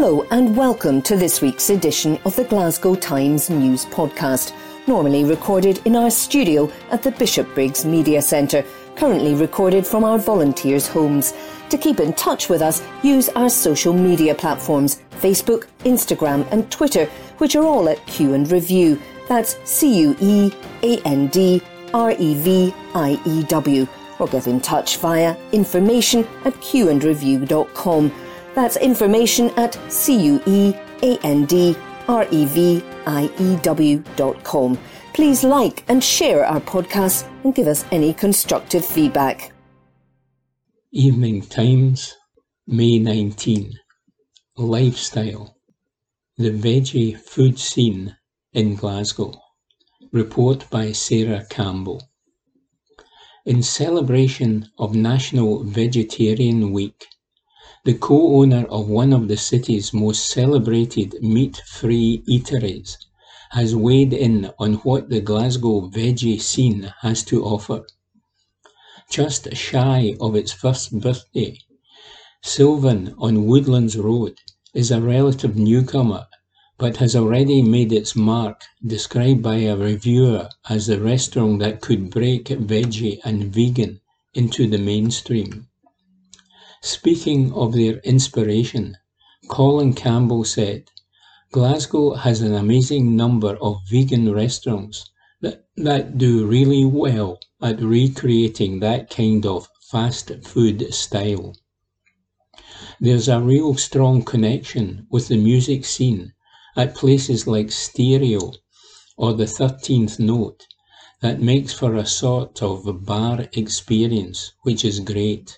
Hello and welcome to this week's edition of the Glasgow Times News Podcast, normally recorded in our studio at the Bishopbriggs Media Centre, currently recorded from our volunteers' homes. To keep in touch with us, use our social media platforms Facebook, Instagram, and Twitter, which are all at Cue and Review. That's C U E A N D R E V I E W. Or get in touch via information at cueandreview.com. That's information at C-U-E-A-N-D-R-E-V-I-E-W.com. Please like and share our podcast and give us any constructive feedback. Evening Times, May 19. Lifestyle. The veggie food scene in Glasgow. Report by Sarah Campbell. In celebration of National Vegetarian Week, the co-owner of one of the city's most celebrated meat-free eateries has weighed in on what the Glasgow veggie scene has to offer. Just shy of its first birthday, Sylvan on Woodlands Road is a relative newcomer but has already made its mark, described by a reviewer as the restaurant that could break veggie and vegan into the mainstream. Speaking of their inspiration, Colin Campbell said, Glasgow has an amazing number of vegan restaurants that, that do really well at recreating that kind of fast food style. There's a real strong connection with the music scene at places like Stereo or the 13th Note that makes for a sort of bar experience, which is great.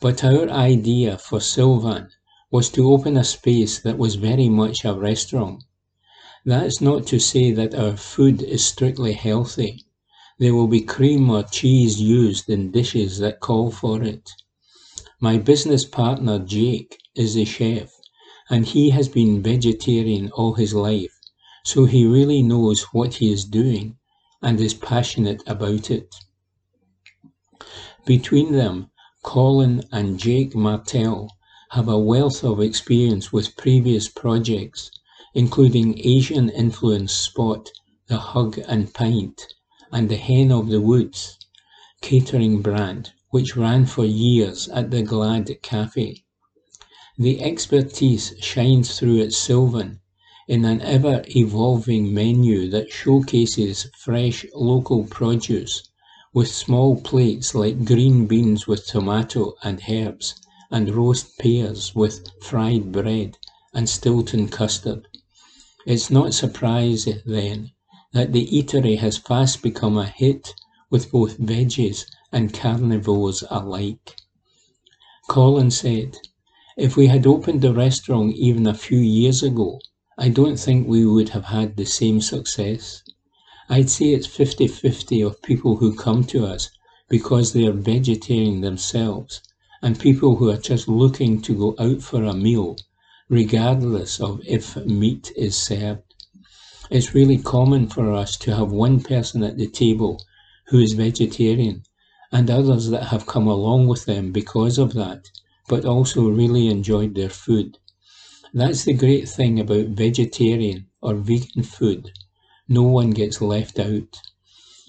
But our idea for Sylvan was to open a space that was very much a restaurant. That's not to say that our food is strictly healthy. There will be cream or cheese used in dishes that call for it. My business partner Jake is the chef, and he has been vegetarian all his life, so he really knows what he is doing and is passionate about it. Between them, Colin and Jake Martell have a wealth of experience with previous projects, including Asian influence spot The Hug and Pint and the Hen of the Woods catering brand, which ran for years at the Glad Cafe. The expertise shines through at Sylvan in an ever evolving menu that showcases fresh local produce with small plates like green beans with tomato and herbs, and roast pears with fried bread and Stilton custard. It's not surprising, then, that the eatery has fast become a hit with both veggies and carnivores alike. Colin said, If we had opened the restaurant even a few years ago, I don't think we would have had the same success. I'd say it's 50-50 of people who come to us because they are vegetarian themselves and people who are just looking to go out for a meal regardless of if meat is served. It's really common for us to have one person at the table who is vegetarian and others that have come along with them because of that, but also really enjoyed their food. That's the great thing about vegetarian or vegan food no one gets left out.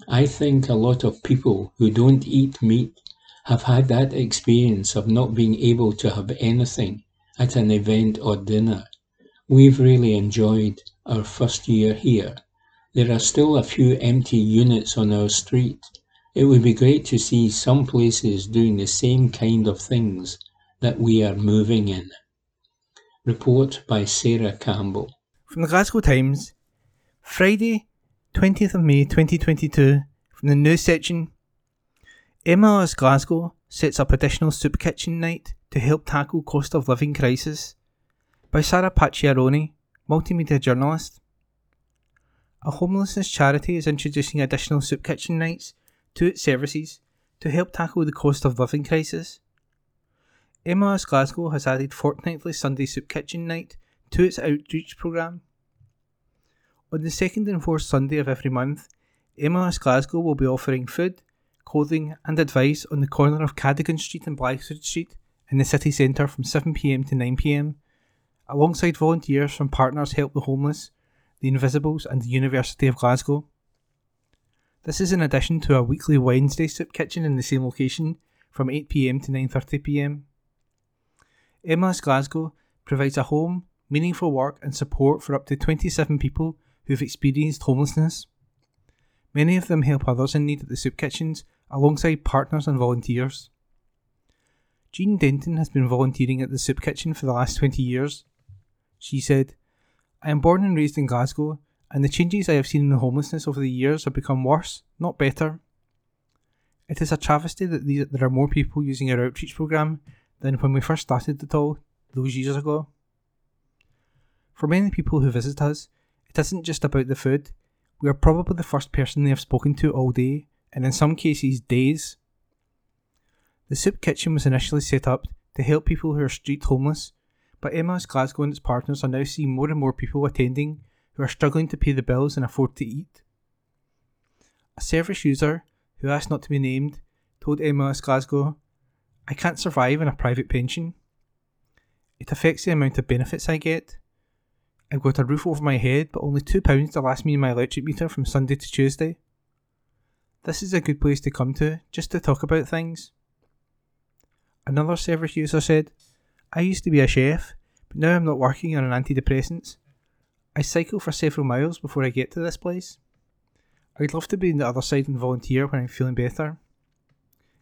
I think a lot of people who don't eat meat have had that experience of not being able to have anything at an event or dinner. We've really enjoyed our first year here. There are still a few empty units on our street. It would be great to see some places doing the same kind of things that we are moving in. Report by Sarah Campbell. From the Glasgow Times, Friday, 20th of May 2022, from the news section. Emmaus Glasgow sets up additional soup kitchen night to help tackle cost of living crisis. By Sarah Pacciaroni, multimedia journalist. A homelessness charity is introducing additional soup kitchen nights to its services to help tackle the cost of living crisis. Emmaus Glasgow has added fortnightly Sunday soup kitchen night to its outreach programme. On the second and fourth Sunday of every month, Emmaus Glasgow will be offering food, clothing, and advice on the corner of Cadogan Street and Blythswood Street in the city centre from 7pm to 9pm, alongside volunteers from Partners Help the Homeless, the Invisibles, and the University of Glasgow. This is in addition to a weekly Wednesday soup kitchen in the same location from 8pm to 9.30pm. Emmaus Glasgow provides a home, meaningful work and support for up to 27 people who have experienced homelessness. Many of them help others in need at the soup kitchens alongside partners and volunteers. Jean Denton has been volunteering at the soup kitchen for the last 20 years. She said, I am born and raised in Glasgow, and the changes I have seen in the homelessness over the years have become worse, not better. It is a travesty that there are more people using our outreach programme than when we first started it all, those years ago. For many people who visit us, it isn't just about the food. We are probably the first person they have spoken to all day, and in some cases, days. The soup kitchen was initially set up to help people who are street homeless, but Emmaus Glasgow and its partners are now seeing more and more people attending who are struggling to pay the bills and afford to eat. A service user, who asked not to be named, told Emmaus Glasgow, I can't survive on a private pension. It affects the amount of benefits I get. I've got a roof over my head, but only £2 to last me in my electric meter from Sunday to Tuesday. This is a good place to come to, just to talk about things. Another service user said, I used to be a chef, but now I'm not working on an antidepressants. I cycle for several miles before I get to this place. I'd love to be on the other side and volunteer when I'm feeling better.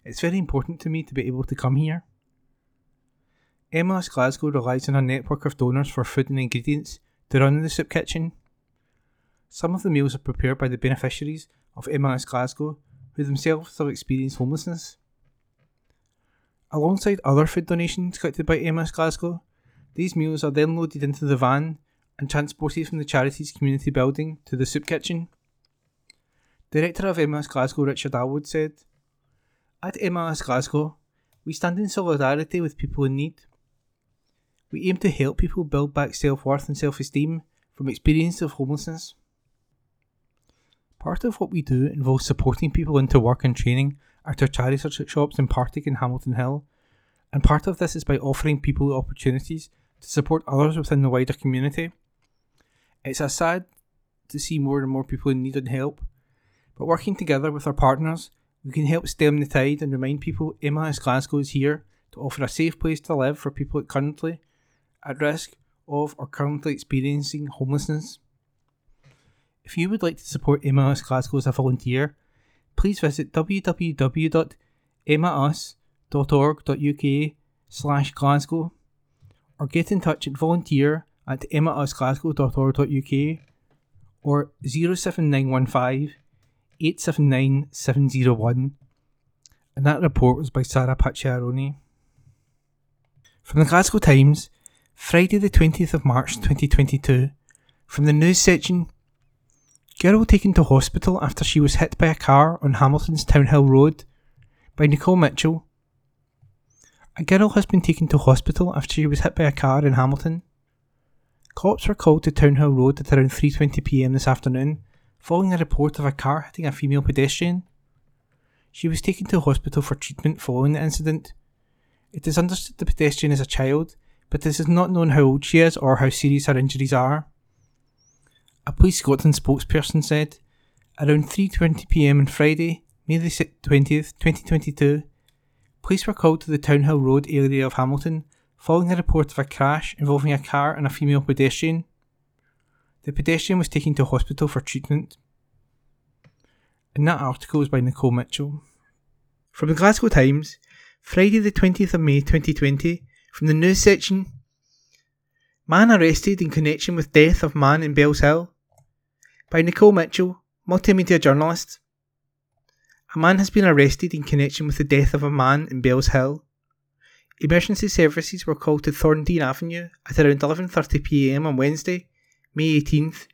It's very important to me to be able to come here. Emmaus Glasgow relies on a network of donors for food and ingredients to run the soup kitchen. Some of the meals are prepared by the beneficiaries of Emmaus Glasgow, who themselves have experienced homelessness. Alongside other food donations collected by Emmaus Glasgow, these meals are then loaded into the van and transported from the charity's community building to the soup kitchen. Director of Emmaus Glasgow Richard Alwood said, At Emmaus Glasgow, we stand in solidarity with people in need. We aim to help people build back self worth and self esteem from experience of homelessness. Part of what we do involves supporting people into work and training at our charity shops in Partick and Hamilton Hill, and part of this is by offering people opportunities to support others within the wider community. It's a sad to see more and more people in need and help, but working together with our partners, we can help stem the tide and remind people Emmaus Glasgow is here to offer a safe place to live for people currently at risk of or currently experiencing homelessness. If you would like to support Emmaus Glasgow as a volunteer, please visit www.emmaus.org.uk slash Glasgow or get in touch at volunteer at emmausglasgow.org.uk or 07915 879 701 and that report was by Sarah Pacciaroni. From the Glasgow Times, Friday the 20th of March 2022, from the news section Girl taken to hospital after she was hit by a car on Hamilton's Townhill Road by Nicole Mitchell. A girl has been taken to hospital after she was hit by a car in Hamilton. Cops were called to Townhill Road at around 3.20pm this afternoon following a report of a car hitting a female pedestrian. She was taken to hospital for treatment following the incident. It is understood the pedestrian is a child, but this is not known how old she is or how serious her injuries are. A Police Scotland spokesperson said, around 3.20pm on Friday, May the 20th, 2022, police were called to the Townhill Road area of Hamilton following a report of a crash involving a car and a female pedestrian. The pedestrian was taken to hospital for treatment. And that article is by Nicole Mitchell. From the Glasgow Times, Friday the 20th of May 2020, from the news section Man arrested in connection with death of man in Bellshill. by Nicole Mitchell, multimedia journalist. A man has been arrested in connection with the death of a man in Bellshill. Emergency services were called to Thorndean Avenue at around 11.30pm on Wednesday, May 18th,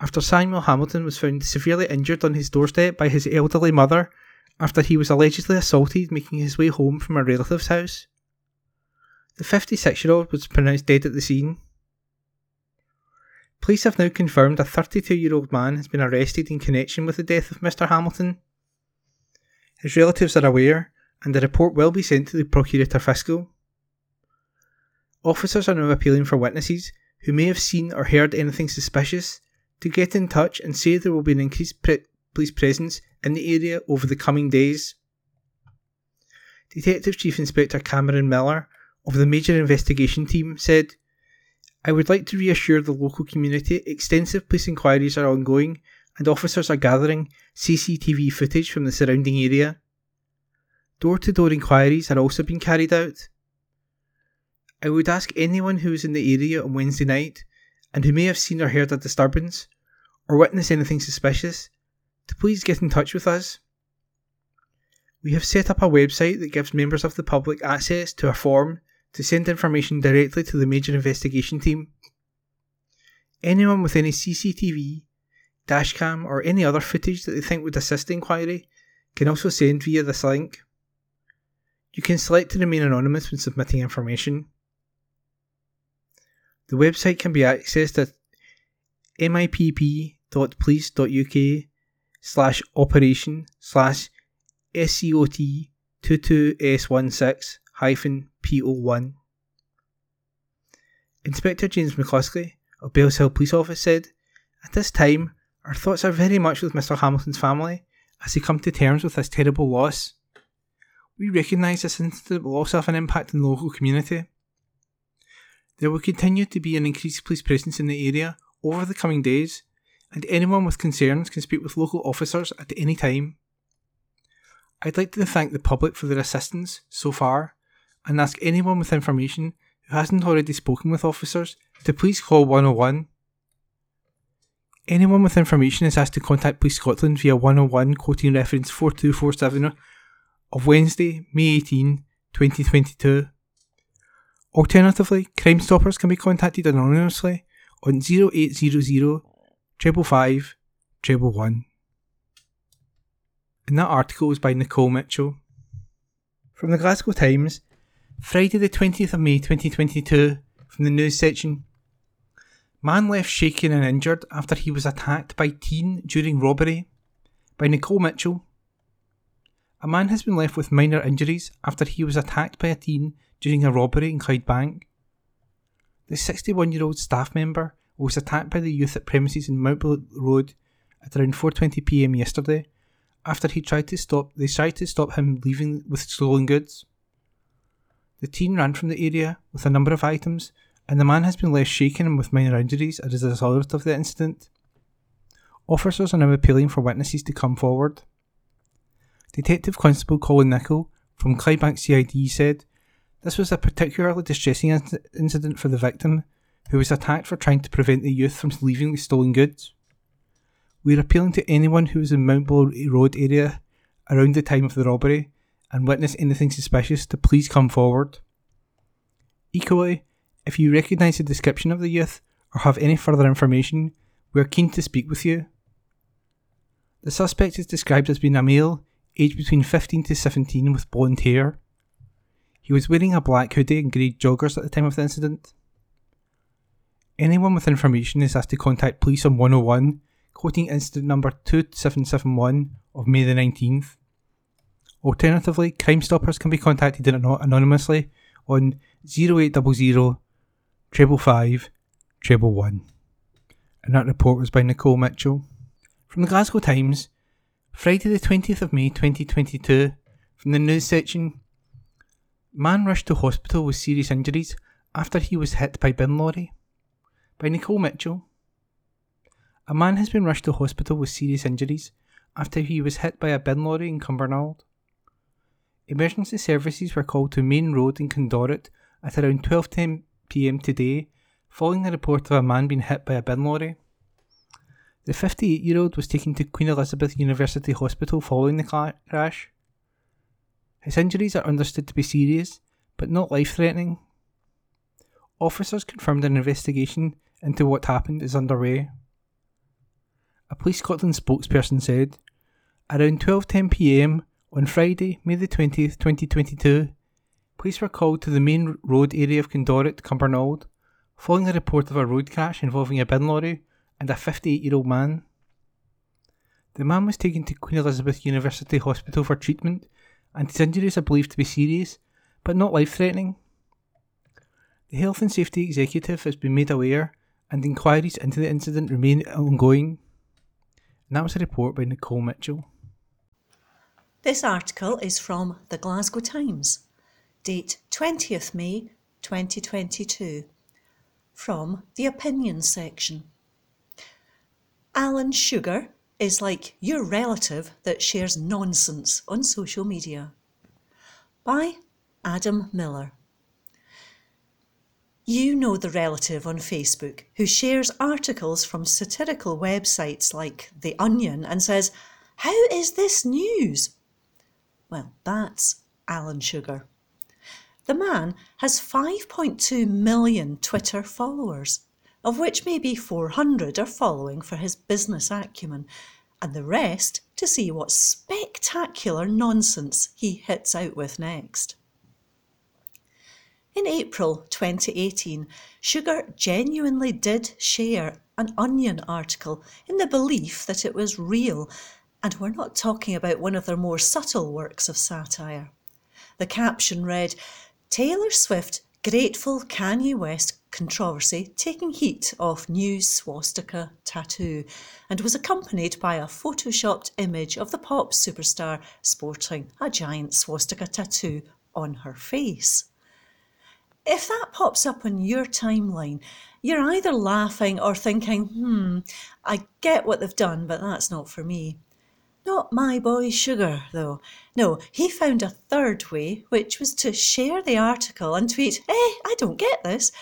after Samuel Hamilton was found severely injured on his doorstep by his elderly mother after he was allegedly assaulted making his way home from a relative's house. The 56 year old was pronounced dead at the scene. Police have now confirmed a 32 year old man has been arrested in connection with the death of Mr. Hamilton. His relatives are aware, and the report will be sent to the Procurator Fiscal. Officers are now appealing for witnesses who may have seen or heard anything suspicious to get in touch and say there will be an increased pre- police presence in the area over the coming days. Detective Chief Inspector Cameron Miller of the Major Investigation Team said, I would like to reassure the local community extensive police inquiries are ongoing and officers are gathering CCTV footage from the surrounding area. Door to door inquiries are also being carried out. I would ask anyone who was in the area on Wednesday night and who may have seen or heard a disturbance or witnessed anything suspicious to please get in touch with us. We have set up a website that gives members of the public access to a form to send information directly to the major investigation team. Anyone with any CCTV, dashcam, or any other footage that they think would assist the inquiry can also send via this link. You can select to remain anonymous when submitting information. The website can be accessed at mipp.police.uk slash operation slash SCOT 22S16 hyphen PO1. Inspector James McCluskey of Bellshill Police Office said, At this time, our thoughts are very much with Mr Hamilton's family as they come to terms with this terrible loss. We recognise this incident will also have an impact on the local community. There will continue to be an increased police presence in the area over the coming days, and anyone with concerns can speak with local officers at any time. I'd like to thank the public for their assistance so far and ask anyone with information who hasn't already spoken with officers to please call 101. Anyone with information is asked to contact Police Scotland via 101 quoting reference 4247 of Wednesday, May 18, 2022. Alternatively, Crime Stoppers can be contacted anonymously on 0800 555 111. And that article was by Nicole Mitchell. From the Glasgow Times, Friday the 20th of May 2022, from the news section. Man left shaken and injured after he was attacked by teen during robbery. By Nicole Mitchell. A man has been left with minor injuries after he was attacked by a teen during a robbery in Clydebank. The 61 year old staff member was attacked by the youth at premises in Mountblow Road at around 4.20pm yesterday after he tried to stop they tried to stop him leaving with stolen goods. The teen ran from the area with a number of items, and the man has been left shaken and with minor injuries as a result of the incident. Officers are now appealing for witnesses to come forward. Detective Constable Colin Nichol from Clydebank CID said, This was a particularly distressing incident for the victim, who was attacked for trying to prevent the youth from leaving with stolen goods. We are appealing to anyone who was in Mountblow Road area around the time of the robbery and witness anything suspicious to please come forward. Equally, if you recognise the description of the youth or have any further information, we are keen to speak with you. The suspect is described as being a male, aged between 15 to 17 with blonde hair. He was wearing a black hoodie and grey joggers at the time of the incident. Anyone with information is asked to contact police on 101, quoting incident number 2771 of May the 19th. Alternatively, Crime Stoppers can be contacted anonymously on 0800 555 111. And that report was by Nicole Mitchell. From the Glasgow Times, Friday the 20th of May 2022, from the news section, man rushed to hospital with serious injuries after he was hit by bin lorry. By Nicole Mitchell. A man has been rushed to hospital with serious injuries after he was hit by a bin lorry in Cumbernauld. Emergency services were called to Main Road in Condorrat at around 12:10 p.m. today, following a report of a man being hit by a bin lorry. The 58-year-old was taken to Queen Elizabeth University Hospital following the crash. His injuries are understood to be serious, but not life-threatening. Officers confirmed an investigation into what happened is underway. A Police Scotland spokesperson said, Around 12:10 p.m., on Friday, May the 20th, 2022, police were called to the main road area of Condorrat, Cumbernauld, following a report of a road crash involving a bin lorry and a 58 year old man. The man was taken to Queen Elizabeth University Hospital for treatment, and his injuries are believed to be serious, but not life threatening. The The Health and Safety Executive has been made aware and inquiries into the incident remain ongoing. And that was a report by Nicole Mitchell. This article is from the Glasgow Times, date 20th May 2022, from the opinion section. Alan Sugar is like your relative that shares nonsense on social media. By Adam Miller. You know the relative on Facebook who shares articles from satirical websites like The Onion and says, How is this news? Well, that's Alan Sugar. The man has 5.2 million Twitter followers, of which maybe 400 are following for his business acumen, and the rest to see what spectacular nonsense he hits out with next. In April 2018, Sugar genuinely did share an Onion article in the belief that it was real and we're not talking about one of their more subtle works of satire. The caption read Taylor Swift grateful Kanye West controversy taking heat off new swastika tattoo and was accompanied by a photoshopped image of the pop superstar sporting a giant swastika tattoo on her face. If that pops up on your timeline, you're either laughing or thinking, hmm, I get what they've done, but that's not for me. Not my boy Sugar, though. No, he found a third way, which was to share the article and tweet, Hey, I don't get this.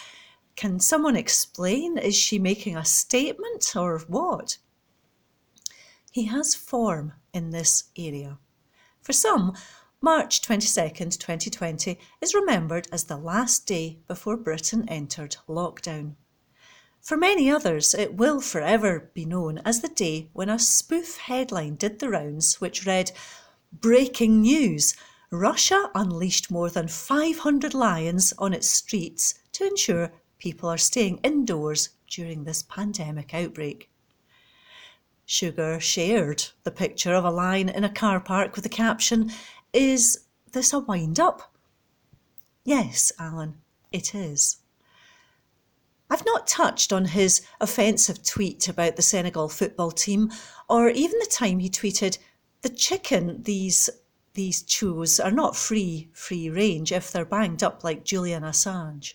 Can someone explain? Is she making a statement or what? He has form in this area. For some, March 22nd, 2020 is remembered as the last day before Britain entered lockdown. For many others, it will forever be known as the day when a spoof headline did the rounds which read, Breaking news! Russia unleashed more than 500 lions on its streets to ensure people are staying indoors during this pandemic outbreak. Sugar shared the picture of a lion in a car park with the caption, Is this a wind up? Yes, Alan, it is. I've not touched on his offensive tweet about the Senegal football team, or even the time he tweeted, "The chicken these these chews are not free free range if they're banged up like Julian Assange."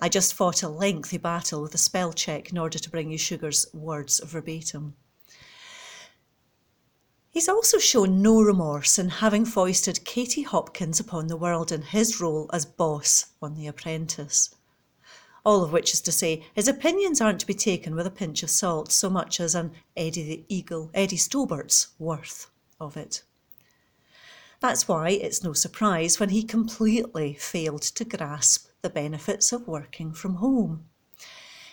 I just fought a lengthy battle with a spell check in order to bring you Sugar's words verbatim. He's also shown no remorse in having foisted Katie Hopkins upon the world in his role as boss on The Apprentice all of which is to say his opinions aren't to be taken with a pinch of salt so much as an Eddie the Eagle, Eddie Stobart's worth of it. That's why it's no surprise when he completely failed to grasp the benefits of working from home.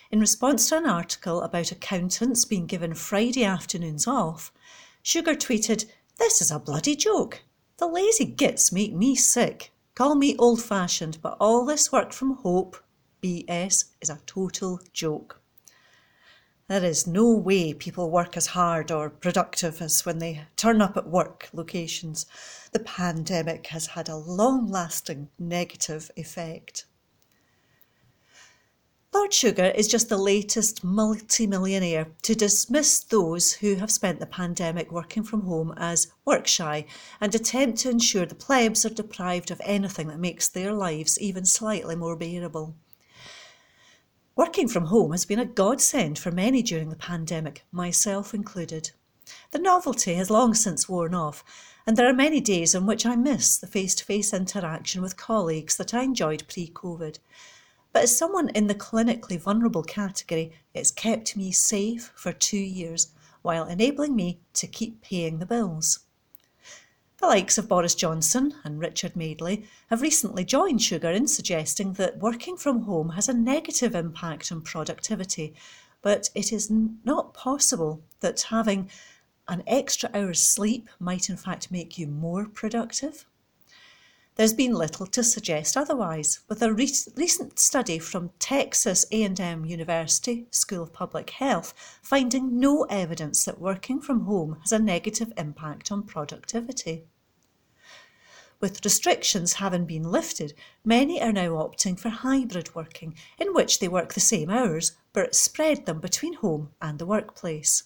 In response to an article about accountants being given Friday afternoons off, Sugar tweeted, This is a bloody joke. The lazy gits make me sick. Call me old fashioned, but all this work from hope BS is a total joke. There is no way people work as hard or productive as when they turn up at work locations. The pandemic has had a long lasting negative effect. Lord Sugar is just the latest multimillionaire to dismiss those who have spent the pandemic working from home as work shy and attempt to ensure the plebs are deprived of anything that makes their lives even slightly more bearable. Working from home has been a godsend for many during the pandemic, myself included. The novelty has long since worn off, and there are many days on which I miss the face to face interaction with colleagues that I enjoyed pre COVID. But as someone in the clinically vulnerable category, it's kept me safe for two years while enabling me to keep paying the bills. The likes of Boris Johnson and Richard Madeley have recently joined Sugar in suggesting that working from home has a negative impact on productivity, but it is not possible that having an extra hour's sleep might in fact make you more productive. There's been little to suggest otherwise, with a re- recent study from Texas A&M University School of Public Health finding no evidence that working from home has a negative impact on productivity. With restrictions having been lifted, many are now opting for hybrid working, in which they work the same hours but spread them between home and the workplace.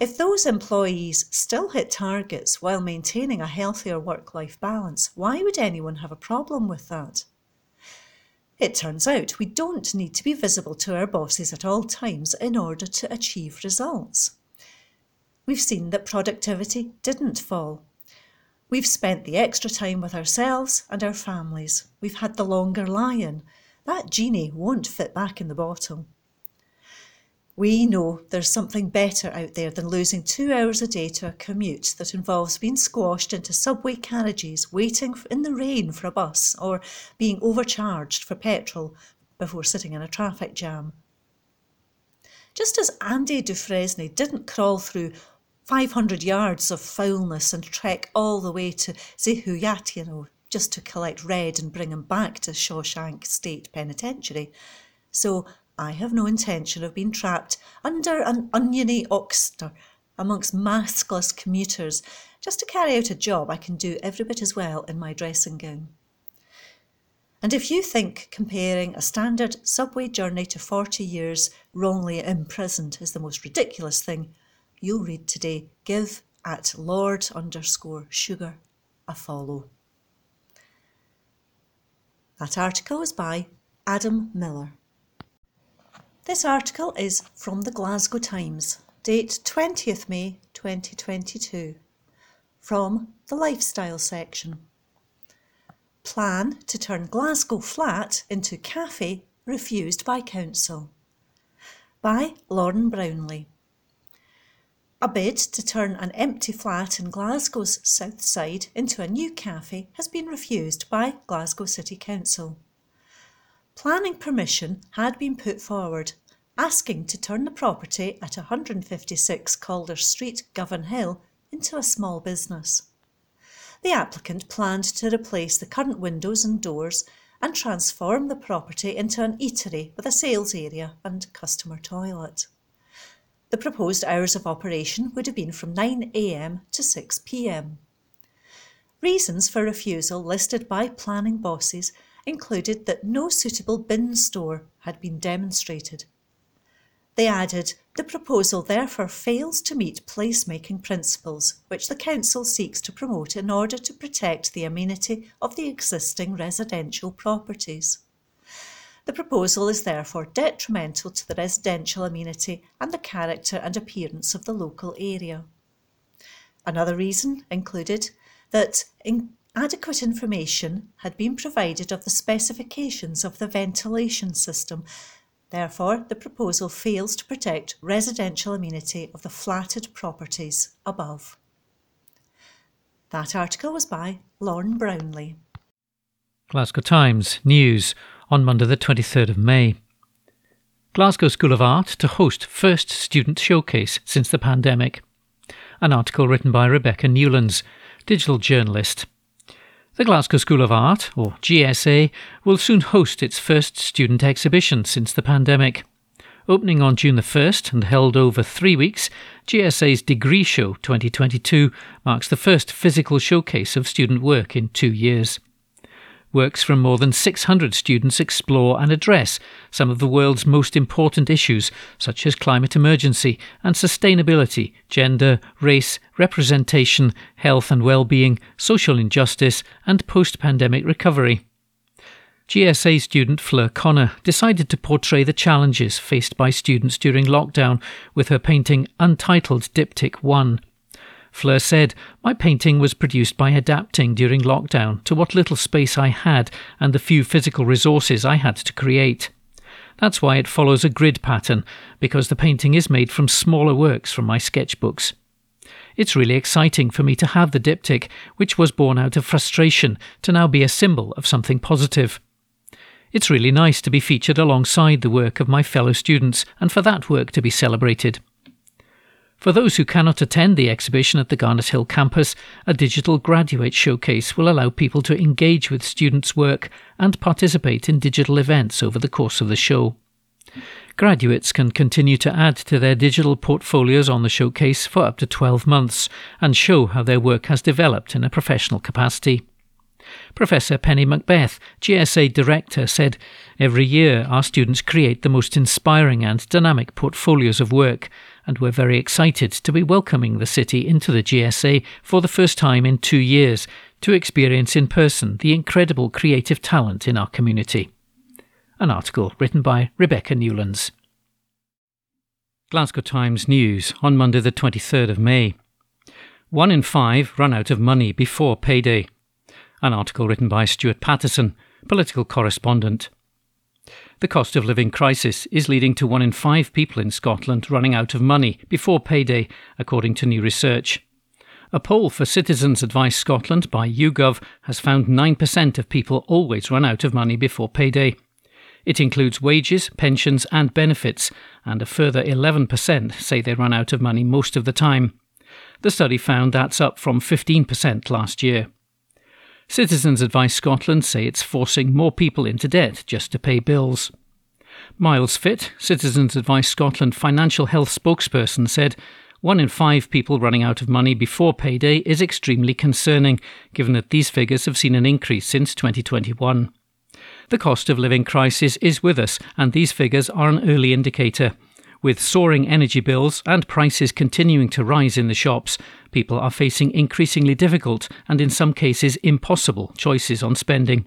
If those employees still hit targets while maintaining a healthier work life balance, why would anyone have a problem with that? It turns out we don't need to be visible to our bosses at all times in order to achieve results. We've seen that productivity didn't fall. We've spent the extra time with ourselves and our families. We've had the longer lie in. That genie won't fit back in the bottle. We know there's something better out there than losing two hours a day to a commute that involves being squashed into subway carriages, waiting in the rain for a bus, or being overcharged for petrol before sitting in a traffic jam. Just as Andy Dufresne didn't crawl through 500 yards of foulness and trek all the way to Zihuatanejo just to collect Red and bring him back to Shawshank State Penitentiary, so I have no intention of being trapped under an oniony oxter amongst maskless commuters just to carry out a job I can do every bit as well in my dressing gown. And if you think comparing a standard subway journey to 40 years wrongly imprisoned is the most ridiculous thing, you'll read today give at lord underscore sugar a follow. That article was by Adam Miller. This article is from the Glasgow Times, date 20th May 2022, from the Lifestyle section. Plan to turn Glasgow flat into cafe refused by council. By Lauren Brownlee. A bid to turn an empty flat in Glasgow's south side into a new cafe has been refused by Glasgow City Council. Planning permission had been put forward, asking to turn the property at 156 Calder Street, Govanhill, into a small business. The applicant planned to replace the current windows and doors and transform the property into an eatery with a sales area and customer toilet. The proposed hours of operation would have been from 9am to 6pm. Reasons for refusal listed by planning bosses included that no suitable bin store had been demonstrated. They added, the proposal therefore fails to meet placemaking principles which the Council seeks to promote in order to protect the amenity of the existing residential properties. The proposal is therefore detrimental to the residential amenity and the character and appearance of the local area. Another reason included that in Adequate information had been provided of the specifications of the ventilation system. Therefore, the proposal fails to protect residential amenity of the flatted properties above. That article was by Lauren Brownlee. Glasgow Times News on Monday, the 23rd of May. Glasgow School of Art to host first student showcase since the pandemic. An article written by Rebecca Newlands, digital journalist. The Glasgow School of Art, or GSA, will soon host its first student exhibition since the pandemic. Opening on June the 1st and held over three weeks, GSA's Degree Show 2022 marks the first physical showcase of student work in two years. Works from more than 600 students explore and address some of the world's most important issues, such as climate emergency and sustainability, gender, race, representation, health and well-being, social injustice, and post-pandemic recovery. GSA student Fleur Connor decided to portray the challenges faced by students during lockdown with her painting Untitled Diptych 1. Fleur said, My painting was produced by adapting during lockdown to what little space I had and the few physical resources I had to create. That's why it follows a grid pattern, because the painting is made from smaller works from my sketchbooks. It's really exciting for me to have the diptych, which was born out of frustration, to now be a symbol of something positive. It's really nice to be featured alongside the work of my fellow students and for that work to be celebrated. For those who cannot attend the exhibition at the Garnethill campus, a digital graduate showcase will allow people to engage with students' work and participate in digital events over the course of the show. Graduates can continue to add to their digital portfolios on the showcase for up to 12 months and show how their work has developed in a professional capacity. Professor Penny Macbeth, GSA Director, said Every year our students create the most inspiring and dynamic portfolios of work, and we're very excited to be welcoming the city into the GSA for the first time in two years to experience in person the incredible creative talent in our community. An article written by Rebecca Newlands. Glasgow Times News on Monday, the 23rd of May. One in five run out of money before payday. An article written by Stuart Patterson, political correspondent. The cost of living crisis is leading to one in five people in Scotland running out of money before payday, according to new research. A poll for Citizens Advice Scotland by YouGov has found 9% of people always run out of money before payday. It includes wages, pensions, and benefits, and a further 11% say they run out of money most of the time. The study found that's up from 15% last year. Citizens Advice Scotland say it's forcing more people into debt just to pay bills. Myles Fitt, Citizens Advice Scotland financial health spokesperson, said one in five people running out of money before payday is extremely concerning, given that these figures have seen an increase since 2021. The cost of living crisis is with us, and these figures are an early indicator. With soaring energy bills and prices continuing to rise in the shops, people are facing increasingly difficult and, in some cases, impossible choices on spending.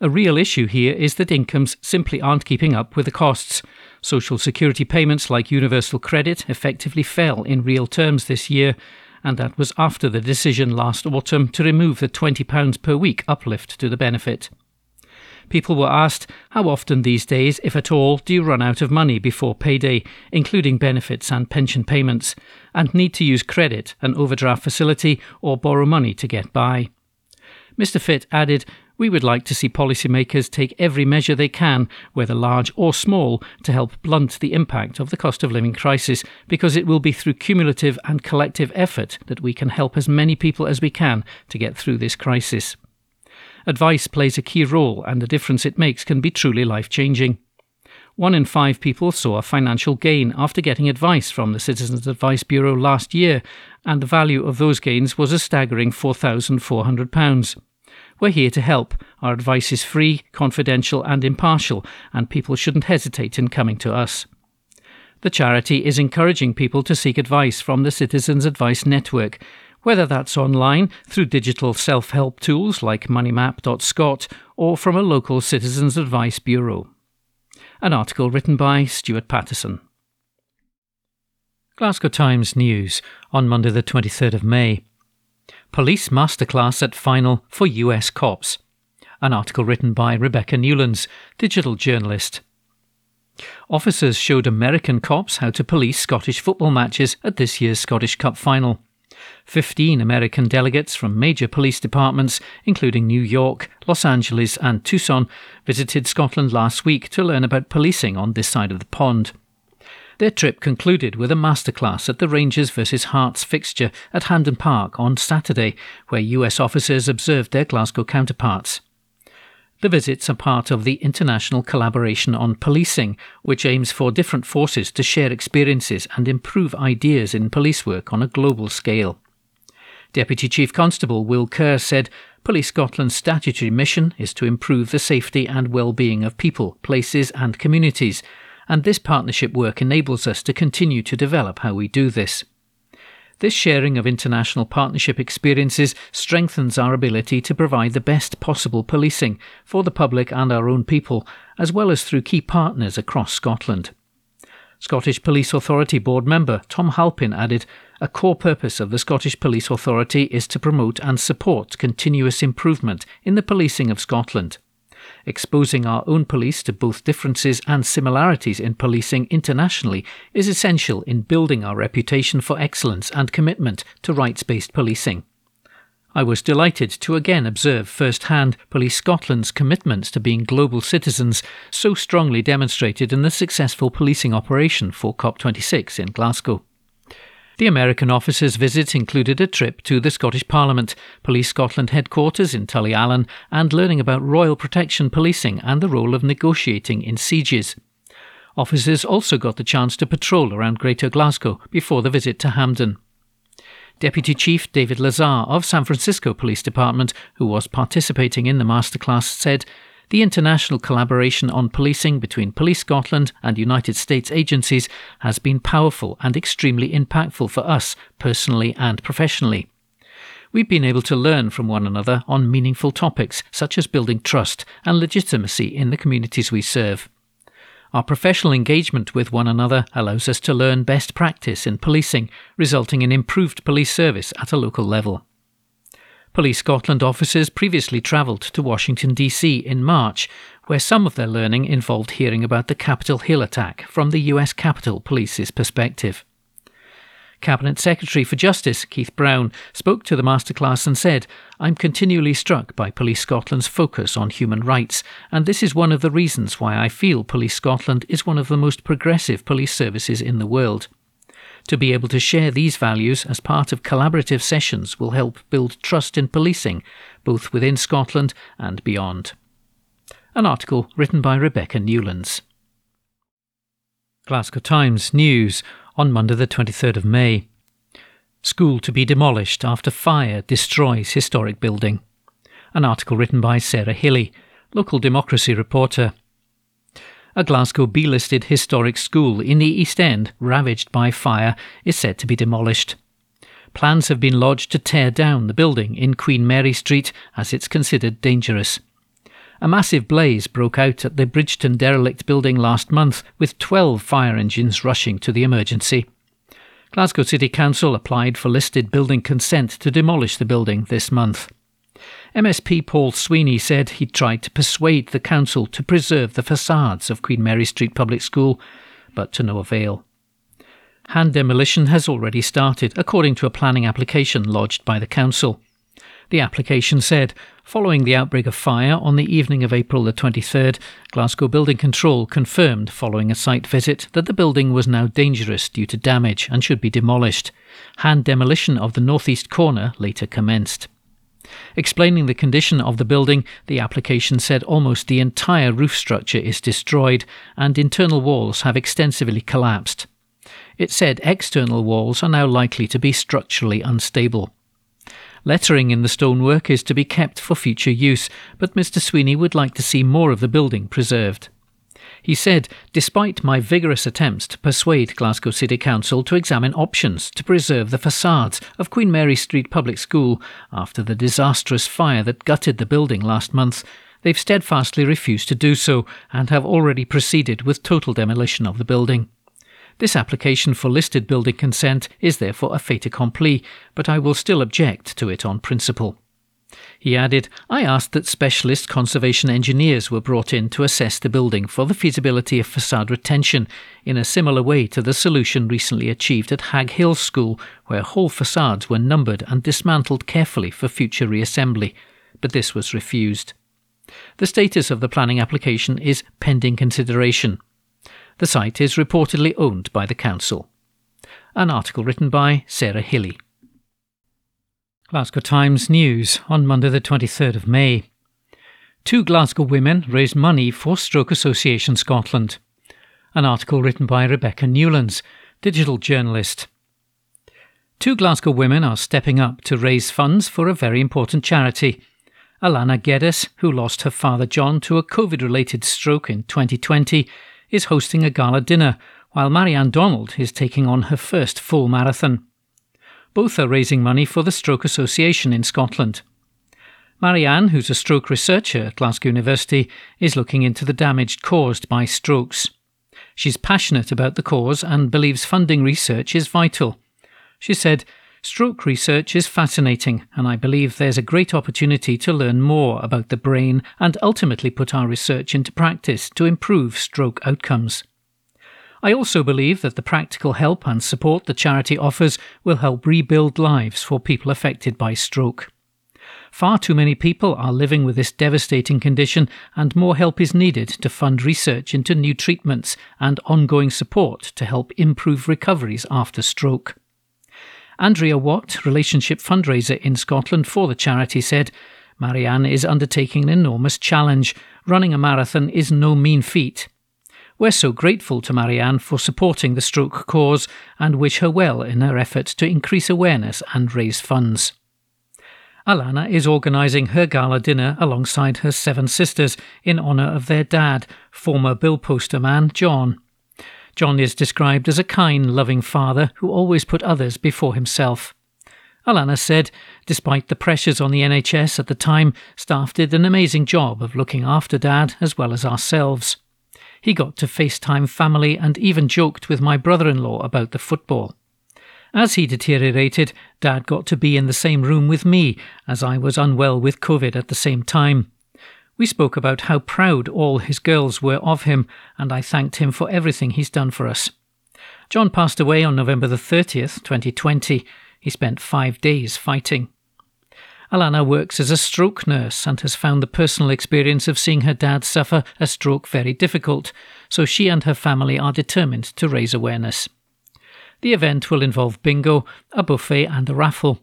A real issue here is that incomes simply aren't keeping up with the costs. Social security payments like universal credit effectively fell in real terms this year, and that was after the decision last autumn to remove the £20 per week uplift to the benefit. People were asked how often these days, if at all, do you run out of money before payday, including benefits and pension payments, and need to use credit, an overdraft facility, or borrow money to get by. Mr. Fitt added we would like to see policymakers take every measure they can, whether large or small, to help blunt the impact of the cost of living crisis, because it will be through cumulative and collective effort that we can help as many people as we can to get through this crisis. Advice plays a key role, and the difference it makes can be truly life changing. One in five people saw a financial gain after getting advice from the Citizens Advice Bureau last year, and the value of those gains was a staggering £4,400. We're here to help. Our advice is free, confidential, and impartial, and people shouldn't hesitate in coming to us. The charity is encouraging people to seek advice from the Citizens Advice Network, whether that's online through digital self help tools like moneymap.scot or from a local Citizens Advice Bureau. An article written by Stuart Patterson. Glasgow Times News on Monday, the 23rd of May. Police Masterclass at Final for US Cops. An article written by Rebecca Newlands, digital journalist. Officers showed American cops how to police Scottish football matches at this year's Scottish Cup final. Fifteen American delegates from major police departments, including New York, Los Angeles, and Tucson, visited Scotland last week to learn about policing on this side of the pond. Their trip concluded with a masterclass at the Rangers vs Hearts fixture at Hampden Park on Saturday, where US officers observed their Glasgow counterparts. The visits are part of the International Collaboration on Policing, which aims for different forces to share experiences and improve ideas in police work on a global scale. Deputy Chief Constable Will Kerr said Police Scotland's statutory mission is to improve the safety and well-being of people, places and communities, and this partnership work enables us to continue to develop how we do this. This sharing of international partnership experiences strengthens our ability to provide the best possible policing for the public and our own people, as well as through key partners across Scotland. Scottish Police Authority board member Tom Halpin added, A core purpose of the Scottish Police Authority is to promote and support continuous improvement in the policing of Scotland exposing our own police to both differences and similarities in policing internationally is essential in building our reputation for excellence and commitment to rights based policing. I was delighted to again observe firsthand Police Scotland's commitment to being global citizens, so strongly demonstrated in the successful policing operation for COP26 in Glasgow. The American officer's visit included a trip to the Scottish Parliament, Police Scotland headquarters in Tulliallan, and learning about Royal Protection policing and the role of negotiating in sieges. Officers also got the chance to patrol around Greater Glasgow before the visit to Hampden. Deputy Chief David Lazar of San Francisco Police Department, who was participating in the masterclass, said the international collaboration on policing between Police Scotland and United States agencies has been powerful and extremely impactful for us personally and professionally. We've been able to learn from one another on meaningful topics such as building trust and legitimacy in the communities we serve. Our professional engagement with one another allows us to learn best practice in policing, resulting in improved police service at a local level. Police Scotland officers previously travelled to Washington, D.C. in March, where some of their learning involved hearing about the Capitol Hill attack from the US Capitol Police's perspective. Cabinet Secretary for Justice Keith Brown spoke to the masterclass and said, I'm continually struck by Police Scotland's focus on human rights, and this is one of the reasons why I feel Police Scotland is one of the most progressive police services in the world. To be able to share these values as part of collaborative sessions will help build trust in policing, both within Scotland and beyond. An article written by Rebecca Newlands. Glasgow Times News on Monday, the 23rd of May. School to be demolished after fire destroys historic building. An article written by Sarah Hilley, local democracy reporter. A Glasgow B listed historic school in the East End, ravaged by fire, is said to be demolished. Plans have been lodged to tear down the building in Queen Mary Street as it's considered dangerous. A massive blaze broke out at the Bridgeton derelict building last month, with 12 fire engines rushing to the emergency. Glasgow City Council applied for listed building consent to demolish the building this month. MSP Paul Sweeney said he tried to persuade the council to preserve the facades of Queen Mary Street Public School, but to no avail. Hand demolition has already started, according to a planning application lodged by the council. The application said, following the outbreak of fire on the evening of April the 23rd, Glasgow Building Control confirmed following a site visit that the building was now dangerous due to damage and should be demolished. Hand demolition of the northeast corner later commenced. Explaining the condition of the building, the application said almost the entire roof structure is destroyed and internal walls have extensively collapsed. It said external walls are now likely to be structurally unstable. Lettering in the stonework is to be kept for future use, but Mr. Sweeney would like to see more of the building preserved. He said, despite my vigorous attempts to persuade Glasgow City Council to examine options to preserve the facades of Queen Mary Street Public School after the disastrous fire that gutted the building last month, they've steadfastly refused to do so and have already proceeded with total demolition of the building. This application for listed building consent is therefore a fait accompli, but I will still object to it on principle. He added, I asked that specialist conservation engineers were brought in to assess the building for the feasibility of facade retention in a similar way to the solution recently achieved at Haghill School, where whole facades were numbered and dismantled carefully for future reassembly, but this was refused. The status of the planning application is pending consideration. The site is reportedly owned by the council. An article written by Sarah Hilley. Glasgow Times News on Monday, the 23rd of May. Two Glasgow women raised money for Stroke Association Scotland. An article written by Rebecca Newlands, digital journalist. Two Glasgow women are stepping up to raise funds for a very important charity. Alana Geddes, who lost her father John to a COVID related stroke in 2020, is hosting a gala dinner, while Marianne Donald is taking on her first full marathon. Both are raising money for the Stroke Association in Scotland. Marianne, who's a stroke researcher at Glasgow University, is looking into the damage caused by strokes. She's passionate about the cause and believes funding research is vital. She said, Stroke research is fascinating, and I believe there's a great opportunity to learn more about the brain and ultimately put our research into practice to improve stroke outcomes. I also believe that the practical help and support the charity offers will help rebuild lives for people affected by stroke. Far too many people are living with this devastating condition, and more help is needed to fund research into new treatments and ongoing support to help improve recoveries after stroke. Andrea Watt, relationship fundraiser in Scotland for the charity, said, Marianne is undertaking an enormous challenge. Running a marathon is no mean feat. We're so grateful to Marianne for supporting the stroke cause and wish her well in her effort to increase awareness and raise funds. Alana is organising her gala dinner alongside her seven sisters in honour of their dad, former bill poster man John. John is described as a kind, loving father who always put others before himself. Alana said, despite the pressures on the NHS at the time, staff did an amazing job of looking after Dad as well as ourselves. He got to FaceTime family and even joked with my brother in law about the football. As he deteriorated, Dad got to be in the same room with me, as I was unwell with COVID at the same time. We spoke about how proud all his girls were of him, and I thanked him for everything he's done for us. John passed away on November the 30th, 2020. He spent five days fighting. Alana works as a stroke nurse and has found the personal experience of seeing her dad suffer a stroke very difficult, so she and her family are determined to raise awareness. The event will involve bingo, a buffet, and a raffle.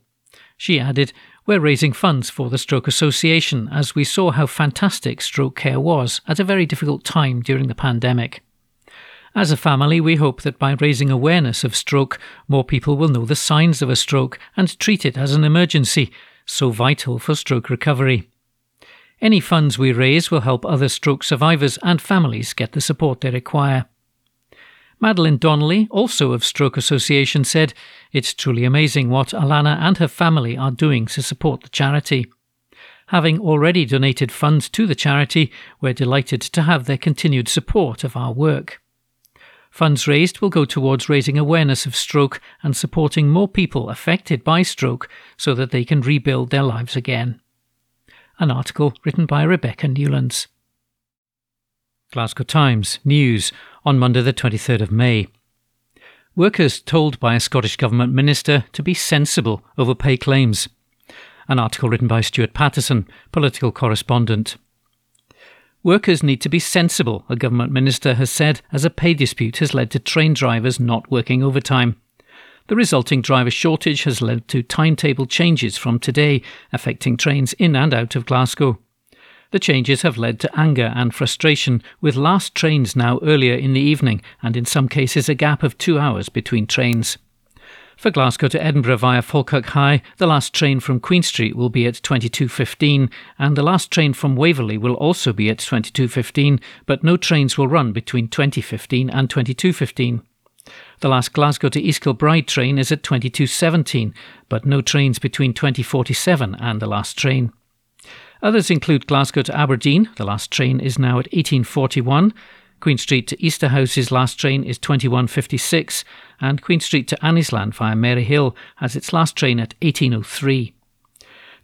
She added, we're raising funds for the Stroke Association as we saw how fantastic stroke care was at a very difficult time during the pandemic. As a family, we hope that by raising awareness of stroke, more people will know the signs of a stroke and treat it as an emergency, so vital for stroke recovery. Any funds we raise will help other stroke survivors and families get the support they require. Madeline Donnelly, also of Stroke Association, said, It's truly amazing what Alana and her family are doing to support the charity. Having already donated funds to the charity, we're delighted to have their continued support of our work. Funds raised will go towards raising awareness of stroke and supporting more people affected by stroke so that they can rebuild their lives again. An article written by Rebecca Newlands. Glasgow Times News on Monday, the 23rd of May. Workers told by a Scottish Government minister to be sensible over pay claims. An article written by Stuart Patterson, political correspondent. Workers need to be sensible, a government minister has said, as a pay dispute has led to train drivers not working overtime. The resulting driver shortage has led to timetable changes from today, affecting trains in and out of Glasgow. The changes have led to anger and frustration, with last trains now earlier in the evening and in some cases a gap of two hours between trains. For Glasgow to Edinburgh via Falkirk High, the last train from Queen Street will be at 22.15 and the last train from Waverley will also be at 22.15, but no trains will run between 20.15 and 22.15. The last Glasgow to East Kilbride train is at 22.17, but no trains between 20.47 and the last train. Others include Glasgow to Aberdeen, the last train is now at 1841. Queen Street to Easterhouse's last train is 2156, and Queen Street to Anniesland via Maryhill has its last train at 1803.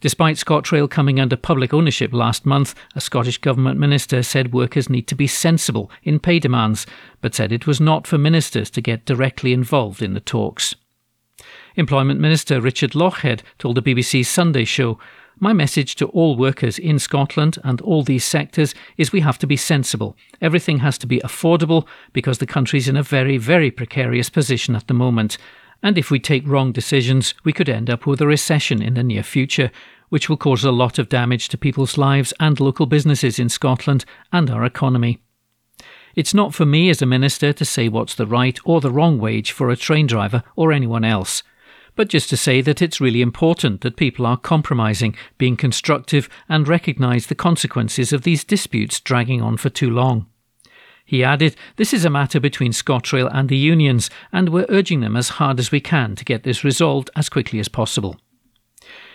Despite ScotRail coming under public ownership last month, a Scottish Government minister said workers need to be sensible in pay demands, but said it was not for ministers to get directly involved in the talks. Employment Minister Richard Lochhead told the BBC's Sunday show my message to all workers in Scotland and all these sectors is we have to be sensible. Everything has to be affordable because the country's in a very, very precarious position at the moment. And if we take wrong decisions, we could end up with a recession in the near future, which will cause a lot of damage to people's lives and local businesses in Scotland and our economy. It's not for me as a minister to say what's the right or the wrong wage for a train driver or anyone else but just to say that it's really important that people are compromising, being constructive, and recognise the consequences of these disputes dragging on for too long. He added, This is a matter between ScotRail and the unions, and we're urging them as hard as we can to get this resolved as quickly as possible.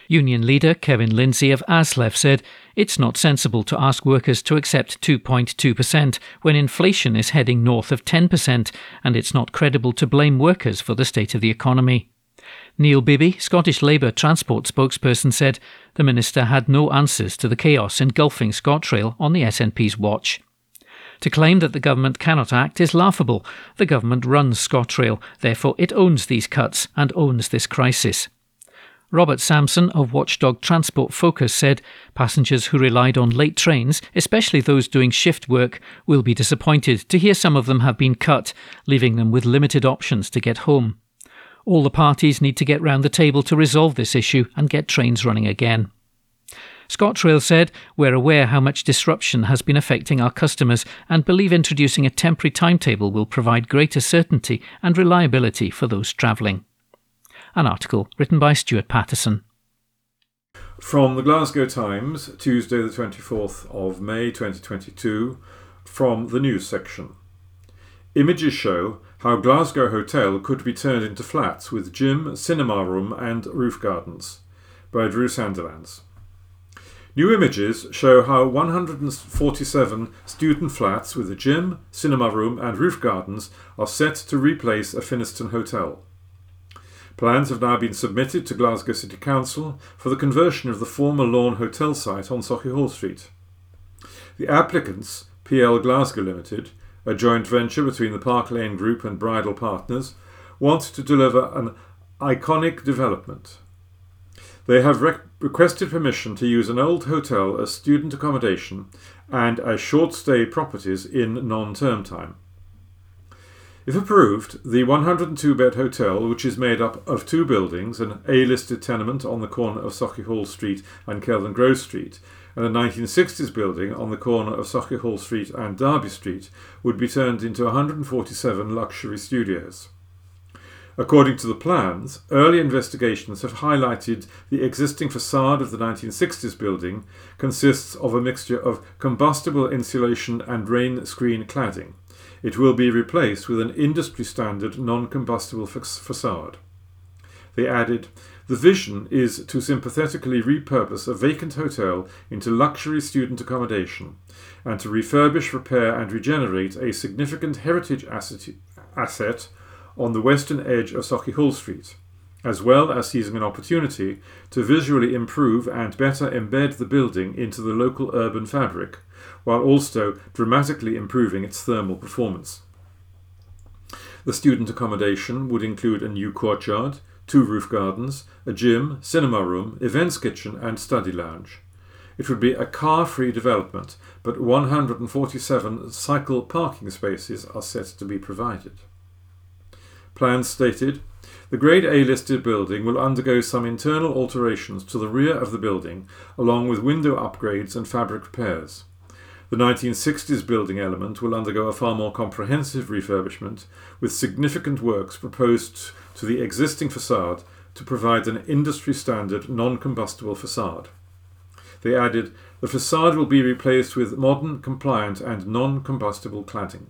Union leader Kevin Lindsay of ASLEF said, It's not sensible to ask workers to accept 2.2% when inflation is heading north of 10%, and it's not credible to blame workers for the state of the economy. Neil Bibby, Scottish Labour transport spokesperson, said the minister had no answers to the chaos engulfing ScotRail on the SNP's watch. To claim that the government cannot act is laughable. The government runs ScotRail, therefore it owns these cuts and owns this crisis. Robert Samson of Watchdog Transport Focus said passengers who relied on late trains, especially those doing shift work, will be disappointed to hear some of them have been cut, leaving them with limited options to get home. All the parties need to get round the table to resolve this issue and get trains running again. ScotRail said, We're aware how much disruption has been affecting our customers and believe introducing a temporary timetable will provide greater certainty and reliability for those travelling. An article written by Stuart Patterson. From the Glasgow Times, Tuesday, the 24th of May 2022, from the news section. Images show how Glasgow Hotel could be turned into flats with gym, cinema room, and roof gardens by Drew Sandilands. New images show how 147 student flats with a gym, cinema room, and roof gardens are set to replace a Finnieston hotel. Plans have now been submitted to Glasgow City Council for the conversion of the former Lorne Hotel site on Sauchiehall Street. The applicants, PL Glasgow Limited, a joint venture between the Park Lane Group and Bridal Partners, want to deliver an iconic development. They have rec- requested permission to use an old hotel as student accommodation and as short stay properties in non term time. If approved, the 102 bed hotel, which is made up of two buildings, an A listed tenement on the corner of Sauchiehall Street and Kelvingrove Street, and a 1960s building on the corner of Sauchiehall Street and Derby Street, would be turned into 147 luxury studios. According to the plans, early investigations have highlighted the existing facade of the 1960s building consists of a mixture of combustible insulation and rain screen cladding. It will be replaced with an industry standard non combustible facade. They added, the vision is to sympathetically repurpose a vacant hotel into luxury student accommodation and to refurbish, repair, and regenerate a significant heritage asset, asset on the western edge of Sauchiehall Street, as well as seizing an opportunity to visually improve and better embed the building into the local urban fabric, while also dramatically improving its thermal performance. The student accommodation would include a new courtyard, two roof gardens, a gym, cinema room, events kitchen, and study lounge. It would be a car free development, but 147 cycle parking spaces are set to be provided. Plans stated the Grade A listed building will undergo some internal alterations to the rear of the building, along with window upgrades and fabric repairs. The 1960s building element will undergo a far more comprehensive refurbishment, with significant works proposed to the existing facade to provide an industry standard non combustible facade. They added, the facade will be replaced with modern, compliant, and non combustible cladding.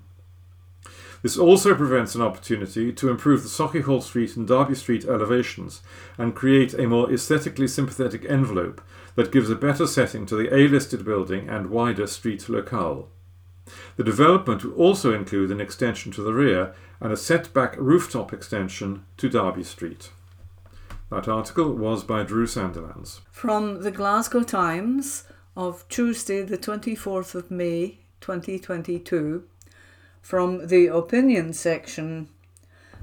This also prevents an opportunity to improve the Sauchiehall Street and Derby Street elevations and create a more aesthetically sympathetic envelope that gives a better setting to the A-listed building and wider street locale. The development will also include an extension to the rear and a setback rooftop extension to Derby Street. That article was by Drew Sandilands. From the Glasgow Times of Tuesday, the 24th of May 2022, from the opinion section